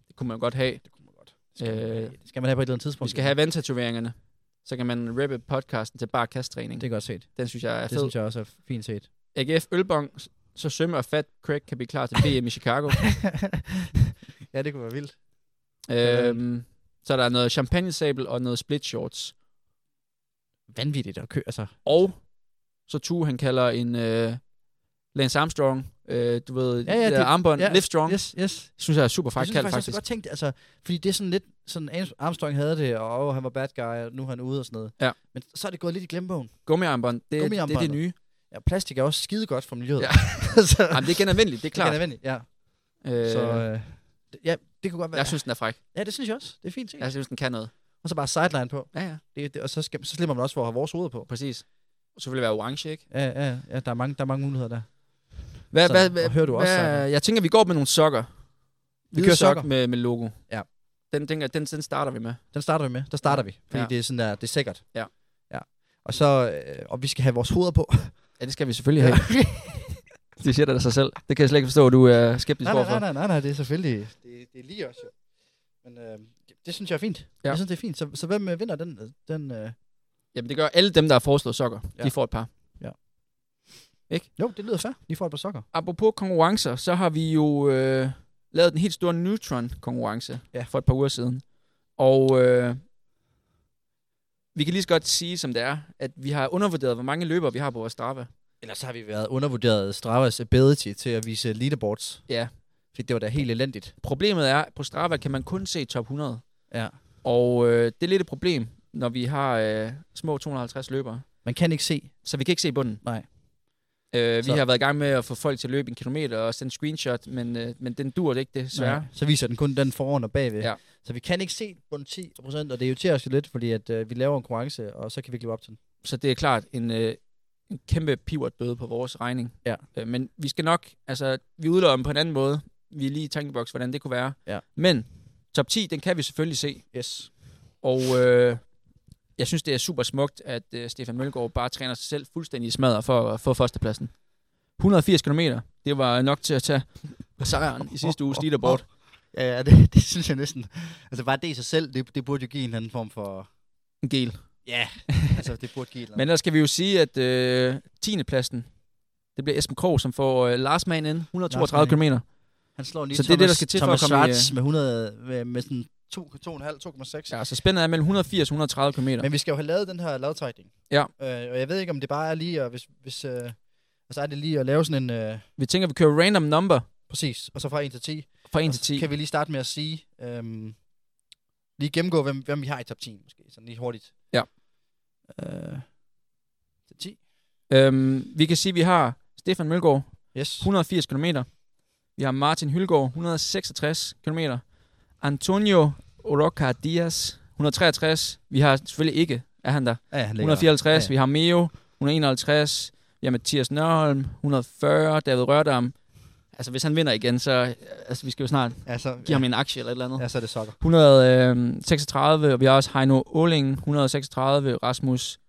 det kunne man godt have. Det kunne man godt. Det skal, man, Øh, have- det skal man have på et eller andet tidspunkt. Vi skal have vandtatoveringerne. Så kan man rippe podcasten til bare kasttræning. Det er godt set. Den synes jeg er Det fed. synes jeg også er fint set. AGF Ølbong, så Sømme og Fat Craig kan blive klar til VM i Chicago. *laughs* ja, det kunne være vildt. øhm, så er der noget champagne-sabel og noget split shorts. Vanvittigt at kø, altså. Og så Tu, han kalder en øh, Lance Armstrong, øh, du ved, Ja, ja, det, det- armbånd, ja, Live Strong. Yes, yes. Synes jeg er super synes kaldt, faktisk, faktisk. jeg godt tænkt, altså, fordi det er sådan lidt, sådan Armstrong havde det, og åh, han var bad guy, og nu er han ude og sådan noget. Ja. Men så er det gået lidt i glemmebogen. Gummiarmbånd, det, det, det er det nye. Ja, plastik er også skide godt for miljøet. Ja. *laughs* så, Jamen, det er genanvendeligt, det er klart. det venligt, ja. Øh, Så, øh, ja, det kunne godt være. jeg synes, den er fræk. ja, det synes jeg også. Det er fint set. Jeg synes, den kan noget. Og så bare sideline på. Ja, ja, Det, det, og så, skal, så slipper man også for at have vores hoveder på. præcis. Og selvfølgelig være orange, ikke? Ja, ja, ja der, er mange, der er mange muligheder der. Hvad, Så- hvad, hvad, hører du også hvad? Jeg tænker, vi går med nogle sokker. Hvide kører sok sokker. med, med logo. Ja. Den, den, den, den starter vi med. Den starter vi med. Der starter vi. Fordi Ja. det er sådan der, det er sikkert. Ja. ja. Og så, øh, og vi skal have vores hoveder på. *laughs* Ja, det skal vi selvfølgelig have. *laughs* det siger da sig selv. Det kan jeg slet ikke forstå, at du er skeptisk nej, nej, overfor. nej, nej, nej, nej, det er selvfølgelig, det, det er lige også jo. Men øh, det, synes jeg er fint. Ja. Ja. Jeg synes, det er fint. Så, så hvem øh, vinder den? øh, den øh... Jamen, det gør alle dem, der har foreslået sokker. Ja. De får et par. Jo, det lyder fair. De får et par sokker. Apropos konkurrencer, så har vi jo øh, lavet den helt store Neutron-konkurrence Ja. for et par uger siden. Og øh, vi kan lige så godt sige, som det er, at vi har undervurderet, hvor mange løbere vi har på vores Strava. Ellers har vi været undervurderet Stravas ability til at vise leaderboards. Ja. Fordi det var da helt elendigt. Problemet er, at på Strava kan man kun se top 100. Ja. Og øh, det er lidt et problem, når vi har øh, små 250 løbere. Man kan ikke se. Så vi kan ikke se bunden. Nej. Øh, vi Så- har været i gang med at få folk til at løbe en kilometer og sende screenshot, men, øh, men den dur det ikke, desværre. Nej. Så viser den kun den foran og bagved. Ja. Så vi kan ikke se bund 10 procent, og det irriterer os jo lidt, fordi at, øh, vi laver en konkurrence, og så kan vi ikke leve op til den. Så det er klart en, øh, en kæmpe pivot bøde på vores regning. Ja. Øh, men vi skal nok, altså vi udløber dem på en anden måde. Vi er lige i tankeboks, hvordan det kunne være. Ja. Men top 10, den kan vi selvfølgelig se. Yes. Og øh, jeg synes, det er super smukt, at øh, Stefan Mølgaard bare træner sig selv fuldstændig smadret for at få førstepladsen. 180 km, det var nok til at tage sejren i sidste uges leaderboard. Ja, ja det, *laughs* det synes jeg næsten. Altså bare det i sig selv, det, det burde jo give en eller anden form for... En gel. Ja, altså det burde give et *laughs* Men ellers skal vi jo sige, at øh, 10. pladsen, det bliver Esben Krog, som får øh, Lars Man ind, 132 Lars km. Han slår lige Så det er det, der skal til for at Thomas komme i, Schwartz med 100, med, med sådan 2, 2,5, 2,6. Ja, så spændet er mellem 180 og 130 km. Men vi skal jo have lavet den her lavtrækning. Ja. Øh, og jeg ved ikke, om det bare er lige, at hvis, hvis, øh, altså er det lige at lave sådan en, øh, Vi tænker, vi kører random number præcis, og så fra 1 til 10. fra 1 Og til så 10. Kan vi lige starte med at sige, øhm, lige gennemgå, hvem, hvem vi har i top 10, måske, sådan lige hurtigt. Ja. Øh, til 10. Øhm, vi kan sige, at vi har Stefan Mølgaard, Yes. 180 km. Vi har Martin Hylgaard, 166 km. Antonio Oroca Diaz, 163. Vi har selvfølgelig ikke, er han der, Ja, han ligger 154. der. Vi har Meo, 151. Vi har Mathias Nørholm, 140. David Rørdam. Altså, hvis han vinder igen, så... øh, Altså, vi skal jo snart Ja, så, give ham en aktie eller et eller andet. ja, så er det sokker. 136, og vi har også Heino Åling, 136, Rasmus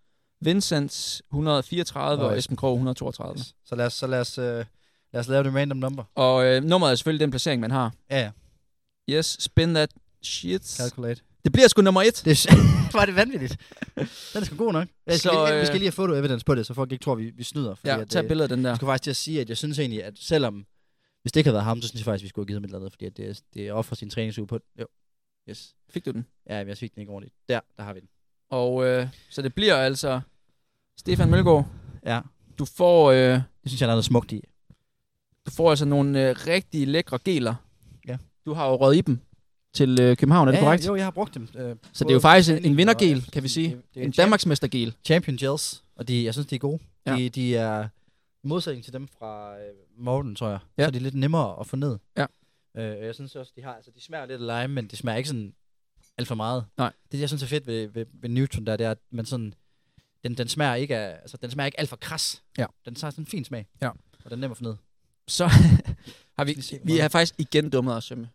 Vincent, 134, og, Og Esben Krog, 132. Yes. Så lad os, så lad os, øh, lad os lave det random number. Og øh, nummeret er selvfølgelig den placering, man har. Ja, ja. Yes, spin that shit. Calculate. Det bliver sgu nummer et. Det er, *laughs* var det vanvittigt. Den er sgu god nok. Jeg skal, Så, øh, vi skal lige have foto evidence på det, så folk ikke tror, vi, vi snyder. Fordi Ja, at, tag øh, billedet af den der. Jeg skulle faktisk til at sige, at jeg synes egentlig, at selvom, hvis det ikke havde været ham, så synes jeg faktisk, vi skulle have givet ham et eller andet, fordi at det, er- det er offer sin træningsuge på. Jo. Yes. Fik du den? Ja, men jeg fik den ikke ordentligt. Der, der har vi den. Og øh, så det bliver altså Stefan Mølgaard. Ja, Du får, øh, det synes jeg, der er noget smukt i. du får altså nogle øh, rigtig lækre geler. Ja. Du har jo røget i dem til øh, København, er det ja, korrekt? Jo, jeg har brugt dem. Øh, Så det er jo faktisk en, en vindergel, kan vi sige. Det, det er En Danmarksmestergel. Champion Gels, og de, jeg synes, de er gode. Ja. De, de er i modsætning til dem fra øh, Morten, tror jeg. Ja. Så er de lidt nemmere at få ned. Ja. Øh, jeg synes også, de har, altså de smager lidt af lime, men de smager ikke sådan alt for meget. Nej. Det, jeg synes er fedt ved, ved, ved Newton, der, det er, at man sådan, den, den smager ikke af, altså den smager ikke alt for kras. Ja. Den tager sådan en fin smag. Ja. Og den er nem at få ned. Så *laughs* har vi, vi har faktisk igen dummet os. Sømme.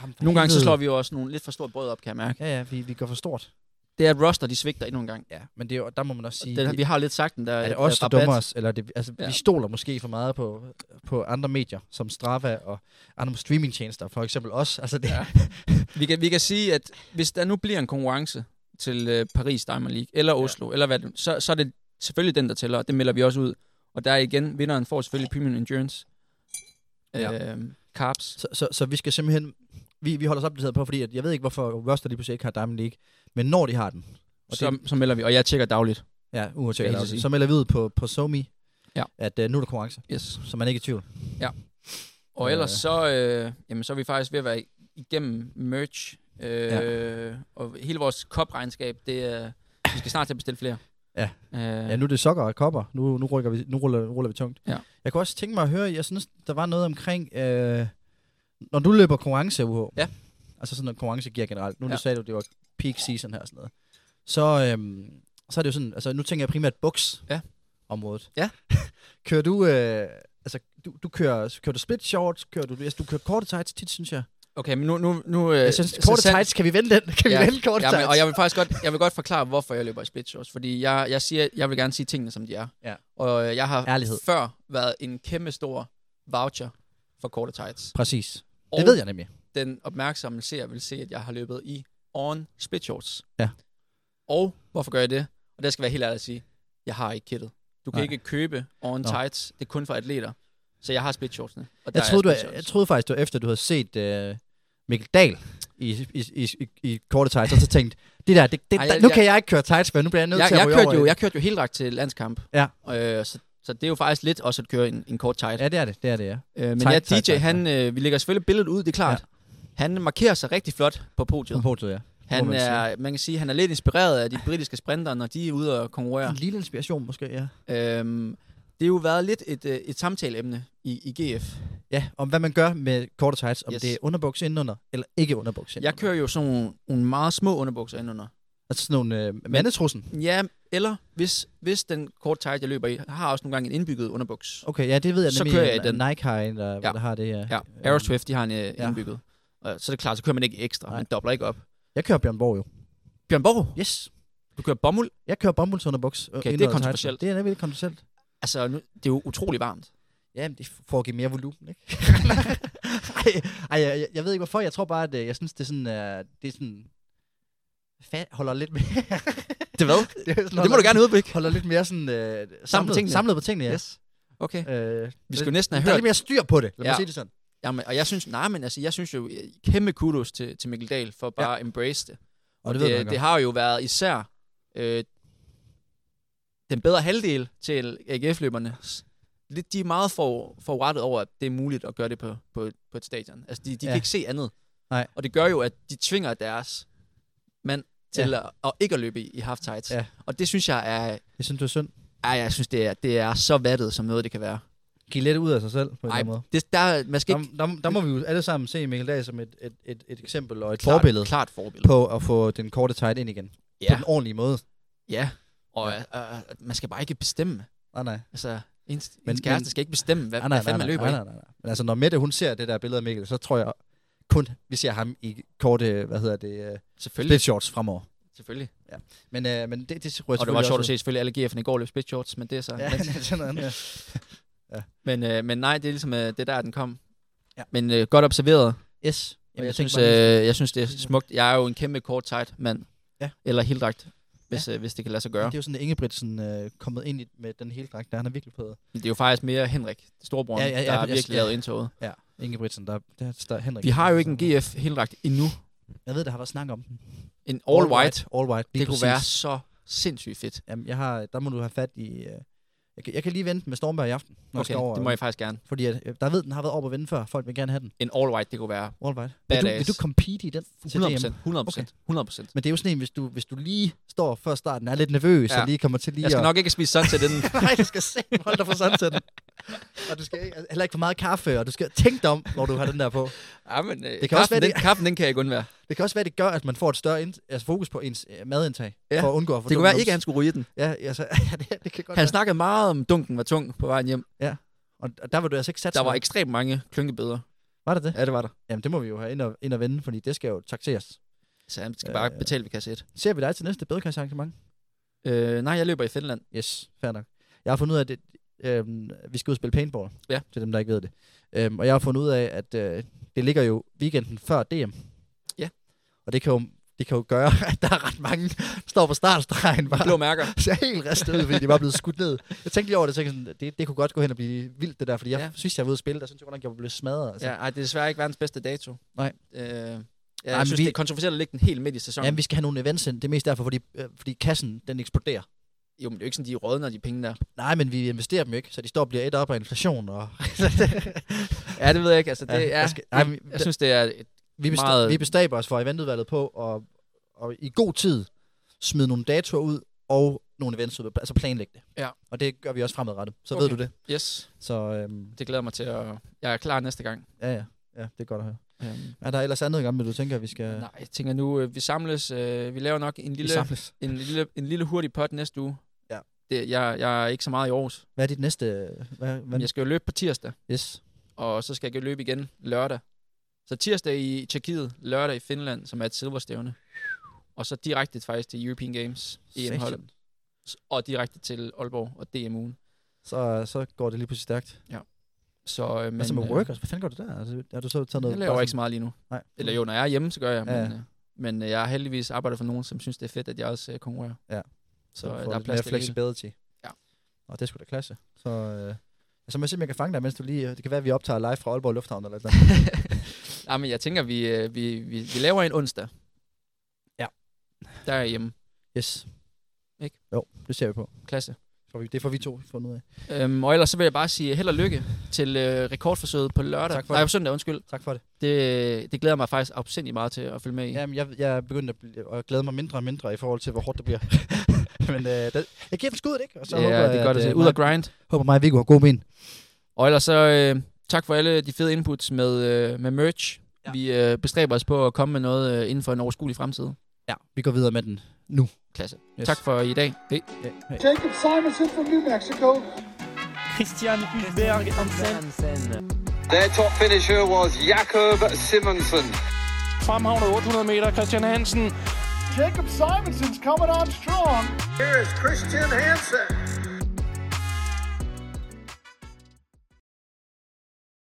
For Nogle gange så slår vi jo også nogle lidt for stort brød op, kan jeg mærke. Ja, ja, vi, vi går for stort. Det er, at roster, de svigter endnu en gang. Ja, men det er jo, der må man også sige, Den, det, vi har lidt sagt den der. er det øh, os, der rabat. dummer os? Eller det, altså, Ja. ja. vi stoler måske for meget på, på andre medier, som Strava og andre streamingtjenester, for eksempel os. Altså, det, Ja. *laughs* Vi kan, vi kan sige, at hvis der nu bliver en konkurrence til øh, Paris Diamond League, eller Oslo, ja. eller hvad det, så, så er det selvfølgelig den, der tæller, og det melder vi også ud. Og der er igen, vinderen får selvfølgelig Premium Endurance. Ja. Øh, carbs. Så, så, så vi skal simpelthen... Vi, vi holder os opdateret på, fordi at jeg ved ikke, hvorfor Roster lige pludselig ikke har Diamond League. Men når de har den, og Så, det, så melder vi, og jeg tjekker dagligt. ja, uanset sige. så melder vi ud på, på SoMe, Ja. at uh, nu er der konkurrence. Yes. Så man er ikke i tvivl. Og Øh. ellers så, øh, jamen, så er vi faktisk ved at være igennem merch. Øh, ja. Og hele vores kopregnskab, det er... Vi skal snart til at bestille flere. Ja. Øh, Ja, nu er det sokker og kopper. Nu, nu, rykker vi, nu ruller, ruller vi tungt. Ja. Jeg kunne også tænke mig at høre, jeg synes, der var noget omkring, øh, når du løber konkurrence, UH, Ja. altså sådan noget konkurrence giver generelt, nu ja. du sagde du, det var peak season her og sådan noget, så, øhm, så er det jo sådan, altså nu tænker jeg primært buks Ja. området. Ja. *laughs* kører du, øh, altså du, du kører, kører du split shorts, kører du, altså, du kører korte tights tit, synes jeg. Okay, men nu... nu, nu øh, Jeg synes, så korte sandt- tights, kan vi vende den? *laughs* Kan vi Ja. vende korte Ja, men, og jeg vil faktisk godt, jeg vil godt forklare, hvorfor jeg løber i split shorts. Fordi jeg, jeg, siger, jeg vil gerne sige tingene, som de er. Ja. Og øh, jeg har Ærlighed. før været en kæmpe stor voucher for korte tights. Præcis. Og Det ved jeg nemlig. den opmærksomme ser vil se, at jeg har løbet i on split shorts. Ja. Og hvorfor gør jeg det? Og der skal jeg være helt ærlig at sige, jeg har ikke kittet. Du kan Nej. ikke købe on Nå. tights. Det er kun for atleter. Så jeg har split shortsene. Og Jeg troede, du, jeg, troede faktisk, var efter, du havde set øh, Mikkel Dahl i, i, i, i, korte tights, og så tænkte, det der, det, det, Ej, der jeg- nu jeg- kan jeg ikke køre tights, men nu bliver jeg nødt jeg, til at jeg, kørte over jo, jeg kørte jo helt ret til landskamp. Ja. Øh, så Så det er jo faktisk lidt også at køre en, en kort tight. Ja, det er det. Det er det, ja. Øh, men Tight, ja, DJ, tight, han, øh, vi lægger selvfølgelig billedet ud, det er klart. Ja. Han markerer sig rigtig flot på podiet. På podiet, ja. Han man er, man kan sige, han er lidt inspireret af de britiske sprinter, når de er ude og konkurrere. En lille inspiration måske, ja. Øhm, det har jo været lidt et, øh, et samtaleemne i, i GF. Ja, om hvad man gør med korte tights. Om Yes. det er underbuks indenunder, eller ikke underbuks Jeg indenunder. kører jo sådan nogle, nogle meget små underbukser indenunder. Altså sådan nogle øh, mandetrussen. Ja, eller hvis, hvis den kort tight, jeg løber i, har også nogle gange en indbygget underbuks. Okay, ja, det ved jeg Så nemlig. kører jeg den. Nike har en, der, Ja. der har det her. Ja, Øhm, Aeroswift, de har en øh, ja. indbygget. Og så er det klart, så kører man ikke ekstra, Nej. man dobler ikke op. Jeg kører Bjørn Borg jo. Bjørn Borg, Yes. du kører bomuld. Jeg kører bombulsunderbuks. øh, Okay, det er kontroversielt. Det er nemlig kontroversielt. Altså, nu, det er jo utrolig varmt. Ja, men det for at give mere volumen, ikke? *laughs* ej, ej jeg, jeg, ved ikke hvorfor. Jeg tror bare, at øh, jeg synes, det er sådan... Uh, det er sådan fat, holder lidt mere... *laughs* Det hvad? *laughs* det, sådan, det må du gerne udblikke. Holder lidt mere sådan... Uh, samlet, tingene. samlet på tingene, ja. Yes. Okay. Øh, Vi skulle næsten have der er hørt lidt mere styr på det, lad mig Ja. sige det sådan. Jamen, og jeg synes, nej, men altså, jeg synes jo, øh, kæmpe kudos til, til Mikkel Dahl for bare ja. at embrace det. Og det, ved man det, godt. det har jo været især øh, den bedre halvdel til AGF-løberne. Lidt, de er meget for, forrettet over, at det er muligt at gøre det på, på, på et stadion. Altså, de, de ja. Kan ikke se andet. Nej. Og det gør jo, at de tvinger deres mand til ja. at, at ikke at løbe i, i half tights. Ja. Og det synes jeg er, Jeg synes, det er synd. ej, jeg synes, det er, det er så vattet, som noget det kan være. Giv lidt ud af sig selv, på en eller Ej, anden måde. det, der, man skal Der, ikke... der, der, må vi jo alle sammen se Mikkel Dahl som et, et, et, et eksempel og et klart, forbillede Klart forbillede. på at få den korte tight ind igen. På ja, den ordentlige måde. ja. Og Ja. øh, øh, man skal bare ikke bestemme. Nej, nej. Altså, ens, Men- ens kæreste men- skal ikke bestemme, hvad, nej, nej, hvad fanden man løber nej, nej, nej, nej. Men altså, når Mette, hun ser det der billede af Mikkel, så tror jeg kun, vi ser ham i korte, hvad hedder det, Selvfølgelig. split shorts fremover. Selvfølgelig. Men, uh, men det, det jeg Og det var sjovt at se selvfølgelig alle GF'erne i går løb split shorts, men det er så... Ja, *laughs* er sådan andet. men, øh, men nej, det er ligesom, øh, det er der, den kom. Ja. Men øh, godt observeret. Yes. Jamen, jeg, tænkte synes, øh, jeg synes, det er smukt. Jeg er jo en kæmpe kort tight mand. Ja. Eller heldragt, hvis, øh, hvis det kan lade sig gøre. Det er jo sådan, at Ingebrigtsen øh, kommet ind i, med den hele dragt, der han er virkelig på. Det er jo faktisk mere Henrik, storebroren, Ja, ja, ja, der har virkelig ja. lavet indtoget. Ja, Ingebrigtsen, der, der, der Henrik. Vi har jo ikke en GF heldragt endnu. Jeg ved, der har været snak om den. En all, white. All white, Det kunne præcis. være så sindssygt fedt. Jamen, jeg har, der må du have fat i... Øh, jeg, kan, jeg kan lige vente med Stormberg i aften, når jeg Okay, skal over. det må jeg faktisk gerne. Fordi at, øh, der ved, den har været over at vinde før. Folk vil gerne have den. En all white, det kunne være All white. Vil du, vil du compete i den? til 100%. DM? 100%. Okay. 100%. Men det er jo sådan en, hvis du, hvis du lige står før starten, er lidt nervøs, Ja. og lige kommer til lige Jeg skal at... nok ikke spise sunset inden. *laughs* Nej, du skal se holde dig for sunsetten. *laughs* *laughs* og du skal heller ikke for meget kaffe, og du skal tænke dig om, når du har den der på. Ja, men øh, kan kaffen, også være, den, det- kaffen, den kan jeg ikke undvære. Det kan også være, det gør, at man får et større ind, altså fokus på ens øh, madindtag, Ja. for at undgå at få Det kunne være ikke, at han skulle ryge den. Ja, altså, *laughs* ja det, det kan godt Han være. snakkede meget om, dunken var tung på vejen hjem. Og, og der var du altså ikke sat Der var ekstremt mange klynkebøder. Var der det? Ja, det var der. Jamen, det må vi jo have ind og, ind og vende, fordi det skal jo taxeres. Så han skal Ja, bare ja. betale ved kasse 1. Ser vi dig til næste bedekassearrangement? Øh, nej, jeg løber i Finland. Yes, fair nok. Jeg har fundet ud af, at det, øhm, vi skal ud og spille paintball, Ja. til dem, der ikke ved det. Øhm, og jeg har fundet ud af, at øh, det ligger jo weekenden før DM. Ja. Og det kan jo, det kan jo gøre, *laughs* at der er ret mange, der står på startstregen bare. Blå mærker. *laughs* ser helt ristet ud, fordi de var blevet skudt ned. Jeg tænkte lige over det, og tænkte sådan, det, det kunne godt gå hen og blive vildt det der, fordi jeg Ja. synes, jeg var ude at spille, der synes jeg godt nok, jeg var blevet smadret. Altså. Ja, ej, det er desværre ikke verdens bedste dato. Nej. Øh, jeg Ej, synes, vi- det er kontroversielt at lægge den helt midt i sæsonen. Jamen, vi skal have nogle events ind. Det er mest derfor, fordi, øh, fordi kassen, den eksploderer. Jo, men det er jo ikke sådan, de rådner, de penge der. Nej, men vi investerer dem jo ikke, så de står og bliver et op af inflation. Og *laughs* Ja, det ved jeg ikke. Altså, det, Ja, ja, jeg jeg, skal- ej, men- jeg synes, det er et, vi, besta- Meget- vi bestræber os for eventudvalget på at, og i god tid smide nogle datoer ud og nogle events ud, altså planlægge det. Ja. Og det gør vi også fremadrettet, så Okay. ved du det. yes, Så øhm, det glæder mig til at... Jeg er klar næste gang. ja, ja, ja, det er godt at høre. Um, Er der ellers andet om, du tænker, vi skal nej, jeg tænker nu, øh, vi samles. Øh, vi laver nok en lille, en lille, en lille hurtig pot næste uge. Ja. Det, jeg, jeg er ikke så meget i Aarhus. Hvad er dit næste... Hvad, hvad? Jeg skal jo løbe på tirsdag, Yes. og så skal jeg løbe igen lørdag. Så tirsdag i Tjekkiet, lørdag i Finland, som er et silverstævne. Og så direkte faktisk til European Games i en hold. Satan. Og direkte til Aalborg og DMU'en. Så, så går det lige pludselig stærkt. Så, øh, men, Men, altså med øh, workers, hvad fanden gør du der? Altså, har du så taget noget... Jeg laver ikke så meget lige nu. Nej. Eller jo, når jeg er hjemme, så gør jeg. Ja, ja. Men, øh, men jeg har heldigvis arbejdet for nogen, som synes, det er fedt, at jeg også konkurrerer. Ja. Så får der er plads til flexibility. Ja. Og det skulle da klasse. Så, øh, altså, må jeg se, om jeg kan fange dig, mens du lige... Det kan være, at vi optager live fra Aalborg Lufthavn eller noget. *laughs* Nej, men jeg tænker, vi, vi, vi, vi laver en onsdag. Ja. Der er jeg hjemme. yes. Ikke? Jo, det ser vi på. Klasse. Får vi, det får vi to fundet ud af. Øhm, og ellers så vil jeg bare sige held og lykke til øh, rekordforsøget på lørdag. Tak for Nej, det. på søndag, undskyld. Tak for det. Det, det glæder mig faktisk afsindig meget til at følge med i. Jamen, jeg, jeg er begyndt at, at glæde mig mindre og mindre i forhold til, hvor hårdt det bliver. *laughs* Men øh, det, jeg giver dem skuddet, ikke? Og så håber ja, jeg, det gør at, det øh, Ud af grind. Håber mig, at Viggo har gode ben. Og ellers så øh, tak for alle de fede inputs med, øh, med merch. Ja. Vi øh, bestræber os på at komme med noget øh, inden for en overskuelig fremtid. Ja, vi går videre med den. Klasse. Yes. Tak for i dag. Hej. Ja, hej. Jacob Simonson from New Mexico. Christian Hulberg Hansen. Their top finisher was Jakob Simonsen. Fremhavnet 800 meter, Christian Hansen. Jacob Simonson's coming on strong. Here is Christian Hansen.